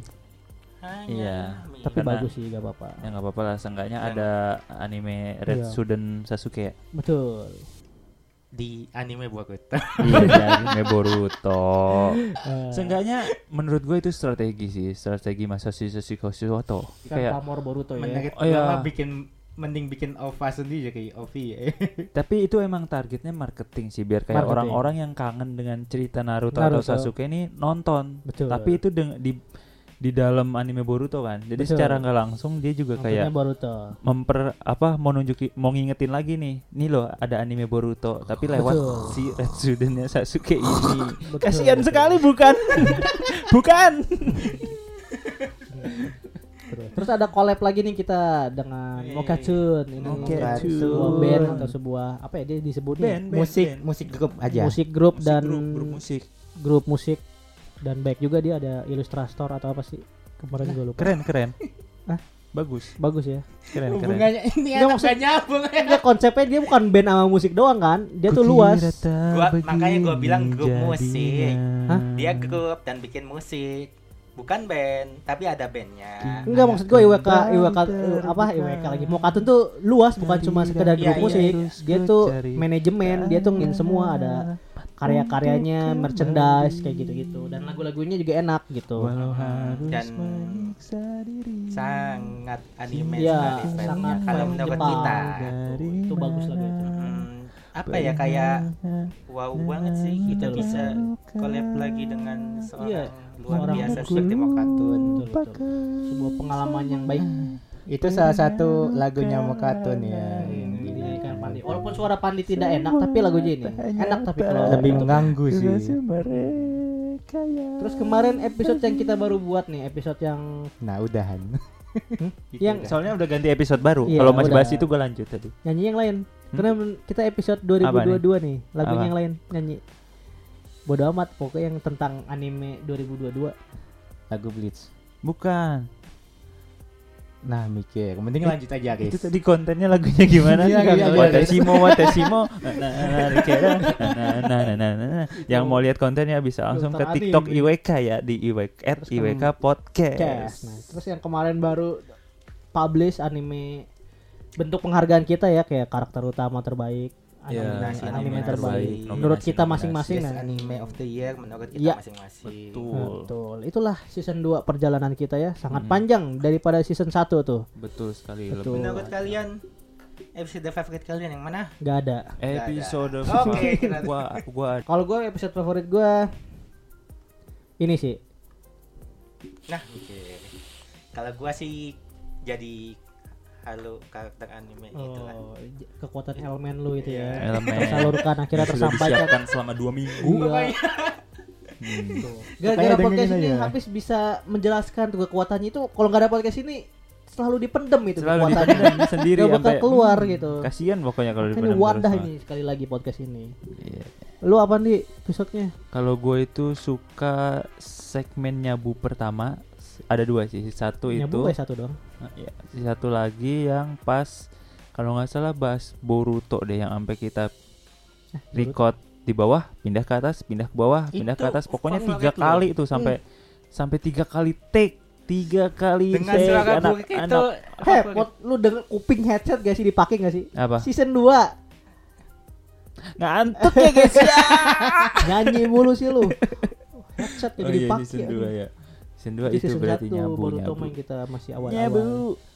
hanya Iya. mimpi. Tapi Karena- bagus sih, gak apa-apa. ya nggak apa-apa lah seenggaknya Dan- ada anime Red Iya. Suden Sasuke ya. Betul. di anime Boruto. iya di anime Boruto. *laughs* Eh, Seenggaknya menurut gue itu strategi sih, strategi Masashi Sashikoshi-Shoto. kan Kayak pamor Boruto ya. Menurut Oh, iya. bikin mending bikin OVA sendiri kayak OV ya. *laughs* tapi itu emang targetnya marketing sih biar kayak orang-orang yang kangen dengan cerita Naruto, Naruto. atau Sasuke ini nonton. Betul. Tapi itu deng- di di dalam anime Boruto kan. Jadi Betul. secara nggak langsung dia juga Nontonnya kayak Boruto. memper apa mau nunjukin mau ngingetin lagi nih. Nih loh ada anime Boruto tapi lewat Betul. si Red Student-nya Sasuke ini. Kasihan sekali bukan? *laughs* bukan. *laughs* Terus, terus ada collab lagi nih kita dengan Wih. Mokatsun ini Mokatsun. sebuah band atau sebuah apa ya dia disebutnya Band, band, musik band. musik grup aja musik grup Musik dan grup, grup musik. grup musik dan baik juga dia ada ilustrator atau apa sih kemarin gue lupa Keren keren. *laughs* Hah? Bagus. bagus ya Keren keren. hubungannya ini Nggak, maksud- nyambung Enggak konsepnya dia bukan band sama musik doang kan dia tuh luas Gua- makanya gua bilang grup musik. Hah? dia grup dan bikin musik bukan band tapi ada bandnya. Enggak maksud gue IWK IWK apa. IWK lagi. Mokatun tuh luas bukan cuma sekedar grup musik. Dia tuh manajemen dia tuh ngin semua ada karya-karyanya merchandise kayak gitu-gitu. Dan lagu-lagunya juga enak gitu. Walau harus Dan sangat anime Iya, sekali sangat kalau menurut Jepang. kita itu bagus lagu itu. hmm, apa ya kayak wow banget sih kita bisa collab lagi dengan seorang Iya, luar seorang biasa seperti Mokatun sebuah pengalaman yang baik Itu salah satu lagunya Mokatun ya. yang Ini di- kan Pandi. Walaupun suara Pandi tidak enak tapi lagunya ini enak tapi kalau lebih untuk- mengganggu sih. Terus kemarin episode yang kita baru buat nih episode yang Nah, udahan. yang *laughs* Soalnya udah ganti episode baru. Iya, Kalau masih bahas itu gue lanjut tadi. nyanyi yang lain. Hmm? Karena kita episode 2022 nih, lagunya Apa? yang lain nyanyi. Bodo amat pokoknya yang tentang anime 2022. Lagu Bleach. Bukan. Nah, mikir. Mending lanjut aja, guys. Itu tadi kontennya lagunya gimana? Iya, iya, iya. Watesimo, Watesimo. Nah, nah, nah. Nah, nah, nah, nah, nah, nah. Yang mau lihat kontennya bisa langsung ke TikTok. IWK ya di IWK at kan- IWK. Podcast. Nah, terus yang kemarin baru publish anime bentuk penghargaan kita ya kayak karakter utama terbaik, anime, Ya, nominasi anime anime terbaik. terbaik, Menurut nominasi, kita masing-masing nah. anime of the year menurut kita Iya. masing-masing Betul. Betul. Itulah season 2 perjalanan kita ya, sangat Hmm. panjang daripada season 1 tuh. Betul sekali. Betul. lebih- menurut kalian episode favorit kalian yang mana Gak ada. Episode Oke, kita- gua gua Kalau gue episode favorit gue ini sih. Nah, oke. Kalau gua sih jadi halo karakter anime gitu lah. Oh, kekuatan elemen lu itu ya. Iya. elemen Tersalurkan akhirnya tersampaikan. selama dua minggu. Iya. Hmm. Gara-gara podcast ini aja. habis bisa menjelaskan tuh kekuatannya itu kalau nggak ada podcast ini selalu dipendem itu Selalu kekuatannya. dipendam *laughs* sendiri Gak bakal sampai- keluar gitu. Kasihan pokoknya kalau Ini dipendam wadah terus, mah. ini sekali lagi podcast ini. Iya. Lu apa nih episodenya? Kalau gue itu suka segmen nyabu pertama ada dua sih satu Nyabu itu eh satu dong. Nah, ya, satu lagi yang pas kalau nggak salah bahas Boruto deh yang sampai kita Eh, record di bawah pindah ke atas pindah ke bawah pindah ke Itu atas. Pokoknya tiga kali itu sampai sampai tiga kali take tiga kali Dengan take suara anak, burik itu anak Heh, pot, lu denger kuping headset gak sih dipakai gak sih? apa? Season 2 ngantuk ya guys. Ya *laughs* nyanyi mulu sih lu. *laughs* Headset oh jadi iya dipakai. season 2 ya season 2 Di itu season berarti 1 nyabu baru nyabu. yang kita masih awal-awal. nyabu.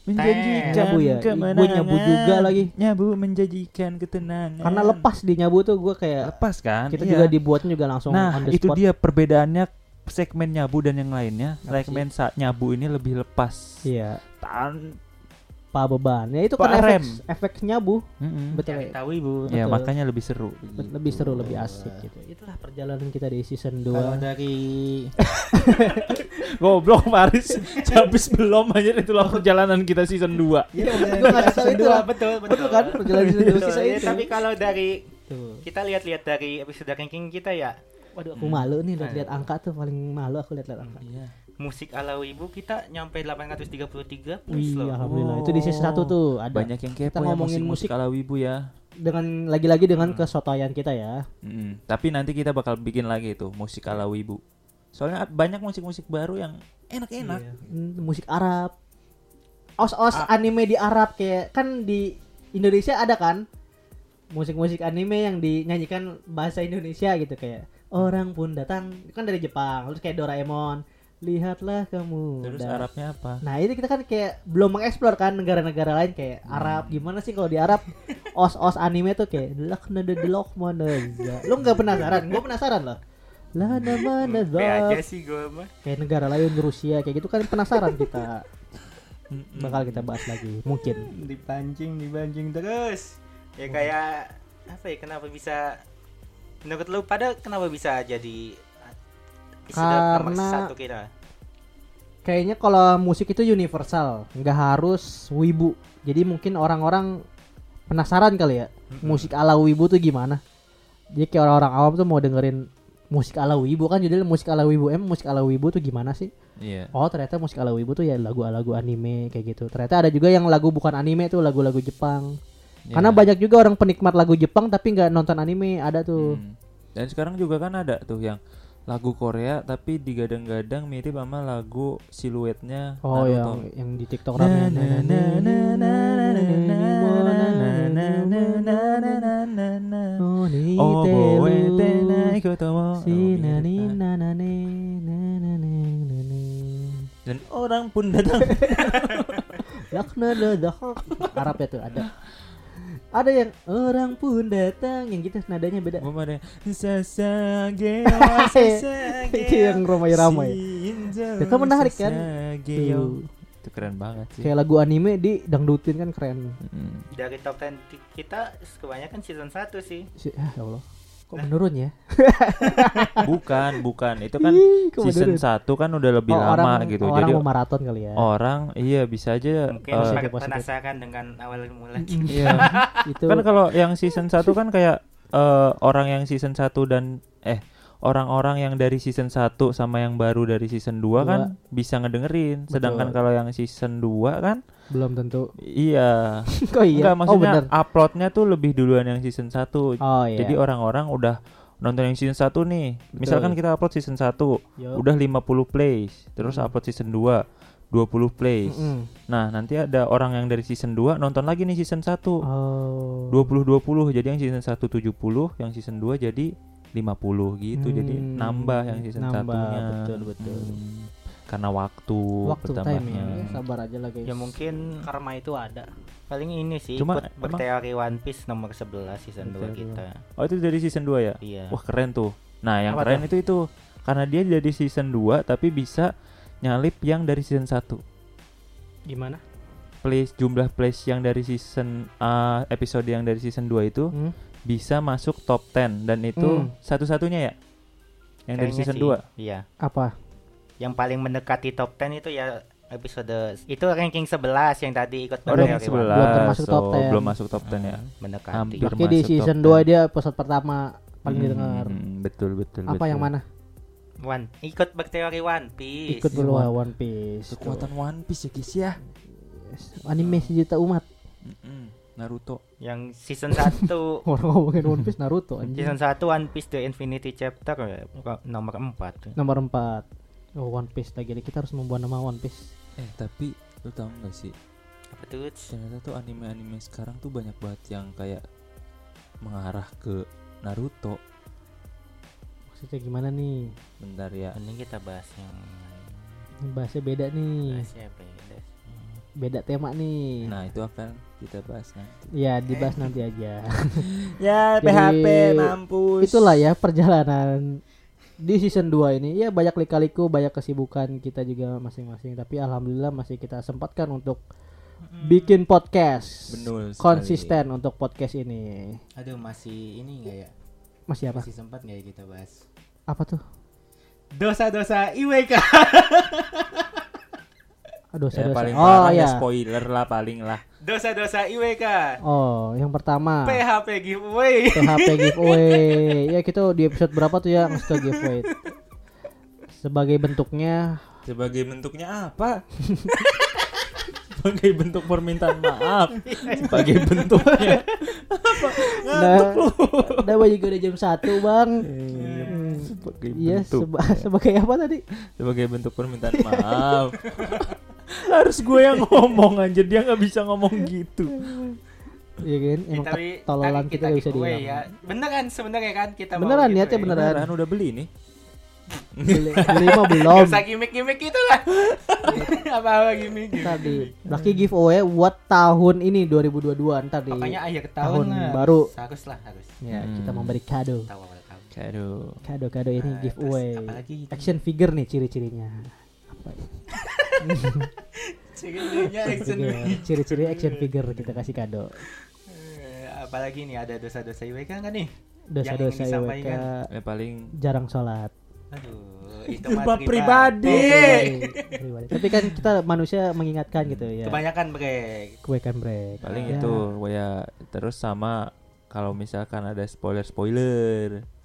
Menjanjikan Nyabu ya? Gua nyabu juga lagi. nyabu menjanjikan ketenangan. Karena lepas di nyabu tuh gue kayak lepas kan? kita Iya. juga dibuatnya juga langsung nah on the itu spot. dia perbedaannya segmen nyabu dan yang lainnya. Apa segmen saat nyabu ini lebih lepas. Iya, tanpa beban. Ya itu kan Rem. efek efek nyabu. Mm-mm. Betul ya. tahu ibu. ya betul. makanya lebih seru Be- Lebih seru, lebih asik gitu. Itulah perjalanan kita di season 2. Kalau dari *laughs* goblok Paris habis belum aja itulah perjalanan kita season 2 Iya, tahu itu lah. betul Betul kan? Perjalanan season 2 Betul, sisa ya, itu. tapi kalau dari Tuh. kita lihat-lihat dari episode ranking kita ya Waduh, aku malu nih lihat-lihat angka tuh paling malu aku lihat-lihat angka. iya musik ala ibu kita nyampe 833 plus Wih, loh. alhamdulillah. Itu di season 1 tuh ada. banyak yang Kita kepo ya ngomongin musik musik musik. ala wibu ya dengan lagi-lagi dengan kesotoyan kita ya. Mm-mm. tapi nanti kita bakal bikin lagi tuh musik ala wibu soalnya banyak musik-musik baru yang enak-enak Iya. Hmm, musik Arab. Os-os anime di Arab kayak kan di Indonesia ada kan musik-musik anime yang dinyanyikan bahasa Indonesia gitu kayak orang pun datang kan dari Jepang terus kayak Doraemon lihatlah kamu terus Dan- Arabnya apa Nah itu kita kan kayak belum mengeksplor kan negara-negara lain kayak Arab gimana sih kalau di Arab os-os anime tuh kayak delok nade delok mana Lu nggak penasaran? Gue penasaran loh. Lah mana Be aja dah sih gue mah. kayak negara lain Rusia kayak gitu kan penasaran kita bakal kita bahas lagi mungkin Dipancing, dipancing terus. Ya kayak apa ya? Kenapa bisa menurut lu pada kenapa bisa jadi Karena- satu kita? kayaknya kalau musik itu universal nggak harus wibu jadi mungkin orang-orang penasaran kali ya musik ala wibu tuh gimana jadi kayak orang-orang awam tuh mau dengerin musik ala wibu kan judulnya musik ala wibu em musik ala wibu tuh gimana sih Iya. oh ternyata musik ala wibu tuh ya lagu-lagu anime kayak gitu ternyata ada juga yang lagu bukan anime tuh lagu-lagu Jepang Iya. karena banyak juga orang penikmat lagu Jepang tapi nggak nonton anime ada tuh Hmm. Dan sekarang juga kan ada tuh yang lagu Korea tapi digadang-gadang mirip sama lagu siluetnya oh Naruto. yang yang di TikTok rame Oh, boe tenai kotomo. Oh, kan. nanane. Dan orang pun datang. Lakna. Arab ya tuh ada. Ada yang orang pun datang yang gitu nadanya beda. Mau ada sasage *laughs* Itu yang ramai-ramai. Itu menarik kan? Tuh. Itu keren banget sih. Kayak lagu anime di dangdutin kan keren. Mm. Dari top 10 ti- kita kebanyakan season 1 sih. Si- ya Allah. Kok menurun ya? *laughs* Bukan, bukan. Itu kan Ih, season menurun? 1 kan udah lebih Oh, lama orang, gitu. oh, Jadi orang mau maraton kali ya. orang iya bisa aja Mungkin eh, positif. penasaran dengan awal mula. *laughs* Iya. *laughs* itu kan kalau yang season 1 kan kayak eh, orang yang season 1 dan eh orang-orang yang dari season 1 sama yang baru dari season 2 kan bisa ngedengerin. Sedangkan Betul. kalau yang season 2 kan belum tentu. iya. Kok *laughs* iya? Enggak oh maksudnya bener. uploadnya tuh lebih duluan yang season 1. Oh iya. Jadi orang-orang udah nonton yang season 1 nih. Misalkan kita upload season 1 Yo. udah 50 plays, terus upload season 2 20 plays. Mm-mm. Nah, nanti ada orang yang dari season 2 nonton lagi nih season 1. Oh. 20 20 jadi yang season 1 70 yang season 2 jadi 50 gitu jadi Hmm, nambah yang season nambah, satunya betul, betul. Hmm, karena waktu Waktu time pertambahannya. ya. Sabar aja lah guys. Ya mungkin karma itu ada. paling ini sih Cuma ikut emang- berteori One Piece nomor 11 season 2 Berteori kita. oh itu dari season 2 ya Iya. wah keren tuh nah yang Apa keren itu itu karena dia dari season 2 tapi bisa nyalip yang dari season 1 Gimana? plays jumlah plays yang dari season uh, episode yang dari season 2 itu Hmm? bisa masuk top 10 dan itu Hmm. satu-satunya ya yang dari Kayaknya season sih, 2 Iya. Apa? Yang paling mendekati top 10 itu ya episode itu ranking 11 yang tadi ikut Oh, Belum- ranking berteori One 11 belum termasuk top oh, 10. belum masuk top 10 ya mendekati. Hampir. Berarti di masuk season top 2 10. dia episode pertama paling Hmm, didengar. betul betul Apa yang betul. mana? One ikut berteori One Piece. Ikut dulu ah, One Piece. kekuatan One Piece ya guys ya Yes. Anime sejuta umat. Mm-mm. Naruto yang season 1 *laughs* Orang ngomongin One Piece Naruto anjing. season 1 One Piece The Infinity Chapter ya, nomor 4. Nomor 4. Oh, One Piece lagi. Kita harus membuat nama One Piece. eh tapi lu tahu nggak sih Apa tuh? ternyata tuh anime-anime sekarang tuh banyak banget yang kayak mengarah ke Naruto Maksudnya gimana nih? bentar ya Mending kita bahas yang Ini bahasnya beda nih. bahasnya ya? Bahas- Beda tema nih. nah itu akan kita bahas nanti Ya, dibahas nanti aja. *laughs* ya Jadi, PHP mampus Itulah ya perjalanan di season 2 ini. Ya banyak lika-liku, banyak kesibukan kita juga masing-masing. Tapi alhamdulillah masih kita sempatkan untuk bikin podcast. Sekali. Konsisten untuk podcast ini. Aduh masih ini enggak ya? Masih apa? Masih sempat nggak ya kita bahas? Apa tuh? Dosa-dosa IWK. *laughs* Aduh, ya dosa. paling Oh parah ya ya. spoiler lah paling lah. Dosa-dosa IWK. Oh, yang pertama. PHP giveaway. PHP *laughs* giveaway. Ya kita di episode berapa tuh ya? Ngasih tau giveaway. Sebagai bentuknya. Sebagai bentuknya apa? Sebagai bentuk permintaan maaf. Sebagai bentuknya. Nah, udah juga udah jam 1 bang. Hmm, sebagai Iya bentuk. seba- sebagai apa tadi? sebagai bentuk permintaan maaf harus gue yang ngomong anjir dia nggak bisa ngomong gitu Iya kan? Ya, Emang tapi tololan tadi kita gak bisa dihilang ya. Beneran sebenarnya kan kita mau Beneran, niatnya beneran. beneran udah beli nih Beli, beli mah belum Gak usah gimmick-gimmick gitu lah. *laughs* Apa-apa gimmick. Tadi Berarti giveaway buat tahun ini 2022 Ntar di Pokoknya akhir tahun tahun, lah. baru. Harus lah harus. Ya Hmm. kita memberi kado tahun. Aduh. Kado-kado ini Nah, giveaway. terus apalagi itu? Action figure nih ciri-cirinya. Apa ya? *laughs* Ciri-cirinya action Figure. Ciri-ciri action figure kita kasih kado. Eh, apalagi nih ada dosa-dosa IWK kan nih Dosa-dosa IWK. Ya paling jarang sholat. aduh itu mah pribadi. Pribadi. Tapi kan kita manusia mengingatkan gitu ya. kebanyakan break Kebaikan break. paling Ya. itu ya terus sama kalau misalkan ada spoiler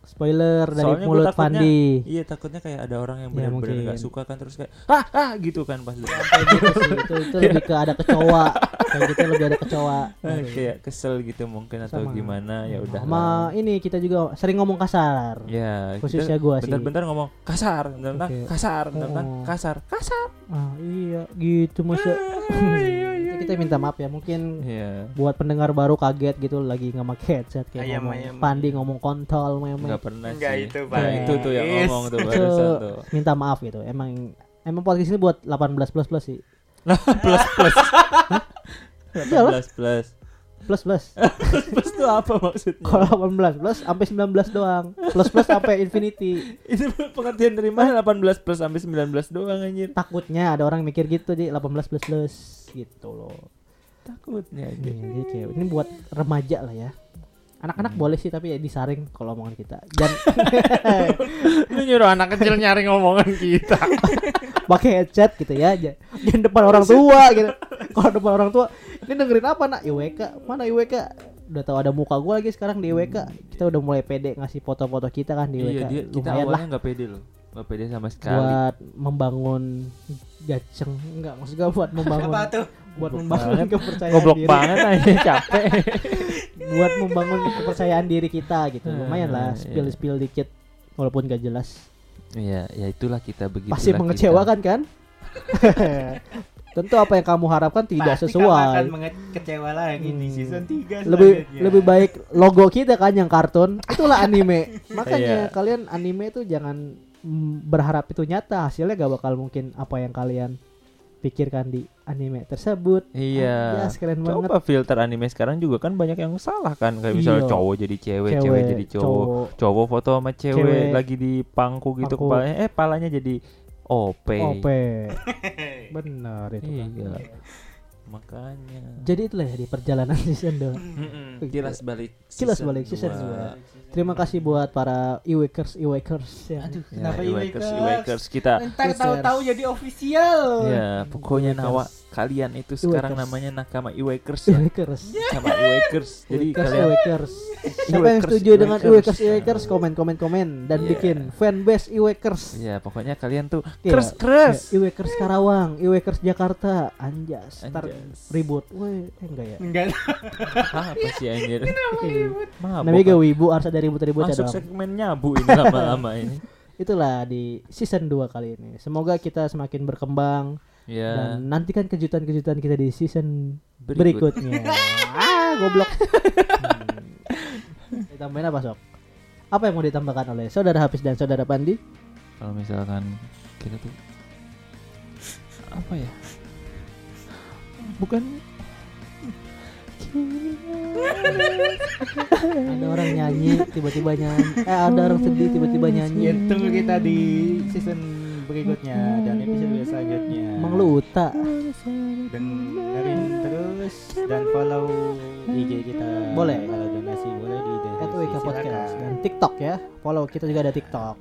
spoiler dari Soalnya mulut takutnya- Fandi. iya takutnya kayak ada orang yang Ya, benar-benar nggak mungkin. suka kan terus kayak ah ah gitu kan pas gitu sih. itu itu lebih ke ada kecoa. Kayak gitu lebih ada kecoa. Ah, *laughs* kayak kesel gitu mungkin atau Sama. gimana ya udah Sama ini kita juga sering ngomong kasar. ya Khususnya gua sih. bentar-bentar ngomong kasar bentar Oke. kasar bentar Oh. kasar kasar Ah, iya, gitu masa. Ya, kita minta maaf ya, mungkin iya buat pendengar baru kaget gitu lagi nggak pakai headset kayak Ayam, ngomong ayam. Pandi ngomong kontol meme. nggak pernah Enggak sih itu, Nah, Pak. itu tuh yang ngomong tuh Itu barusan tuh minta maaf gitu. Emang emang podcast ini buat 18 plus plus sih. *laughs* plus plus Iyalah. plus plus Plus *laughs* plus. plus itu apa maksudnya Kalau 18 plus sampai 19 doang. Plus plus sampai infinity. *laughs* itu pengertian dari mana 18 plus sampai 19 doang anjir Takutnya ada orang mikir gitu di 18 plus plus gitu loh. takutnya Iya, jadi kayak ini buat remaja lah ya. Anak-anak boleh sih tapi ya disaring kalau omongan kita. Dan *laughs* lu nyuruh anak kecil nyari ngomongan kita *laughs* pakai headset gitu ya aja. Jangan depan orang tua gitu. Kalau depan orang tua, ini dengerin apa nak? IWK. Mana IWK? Udah tahu ada muka gua lagi sekarang di IWK. Kita udah mulai pede ngasih foto-foto kita kan di IWK. iya dia kita Lumayan awalnya nggak pede loh nggak pede sama sekali buat membangun gaceng enggak maksud gua buat membangun apa tuh buat Goblok membangun banget. kepercayaan goblok diri. banget aja *laughs* capek. Buat membangun kepercayaan diri kita gitu. Hmm, lumayan lah iya. spill spill dikit walaupun gak jelas. Iya ya itulah kita begitu pasti mengecewakan kan? *laughs* Tentu apa yang kamu harapkan tidak Pasti kamu sesuai. akan mengecewa lagi di Hmm. season 3 lebih lebih baik logo kita kan yang kartun. Itulah anime. *laughs* Makanya Iya. kalian anime itu jangan berharap itu nyata. Hasilnya gak bakal mungkin apa yang kalian pikirkan di anime tersebut. Iya. Ya keren banget. coba filter anime sekarang juga kan banyak yang salah kan. Kayak misalnya Iya. cowok jadi cewek, Cewek, cewek jadi cowok. cowok. Foto sama cewek, Cewek. lagi di pangku gitu Pangku. kepalanya eh palanya jadi OP OP *laughs* benar itu iya. Makanya. Jadi itulah ya di perjalanan *laughs* season 2 Mm-mm, kilas balik Kilas balik season dua. 2 terima kasih buat para iwakers iwakers ya aduh Ya, kenapa Iwakers, Iwakers? Iwakers kita ntar tahu-tahu jadi official ya pokoknya Iwakers. nawa kalian itu sekarang Iwakers. namanya nakama Iwakers ya iwakers sama *laughs* Iwakers jadi Iwakers, kalian Iwakers. Siapa yang Iwakers, setuju dengan Iwakers. Iwakers Iwakers komen komen komen dan Iya. bikin fanbase Iwakers. ya pokoknya kalian tuh Iya, kres kres iya, Iwakers Karawang, Iwakers Jakarta, anjas. Ntar ribut. Weh, eh enggak ya. enggak apa sih anjir Eh, Mabok Namanya kan? gak wibu harus ada ribut-ribut masuk dong. segmen nyabu ini *laughs* lama-lama ini Itulah di season 2 kali ini. Semoga kita semakin berkembang ya dan nantikan kejutan-kejutan kita di season berikut berikutnya. *laughs* ah, goblok. hmm. *laughs* Ditambahin apa, Sok? Apa yang mau ditambahkan oleh Saudara Hafiz dan Saudara Pandi? kalau misalkan kita tuh apa ya bukan ada orang nyanyi tiba-tiba nyanyi. Eh ada orang sedih tiba-tiba nyanyi. Ya tunggu kita di season berikutnya dan episode selanjutnya. Emang lu uta dengerin terus dan follow IG kita. Boleh. kalau donasi boleh di donasi at Podcast dan TikTok ya. Follow kita juga ada TikTok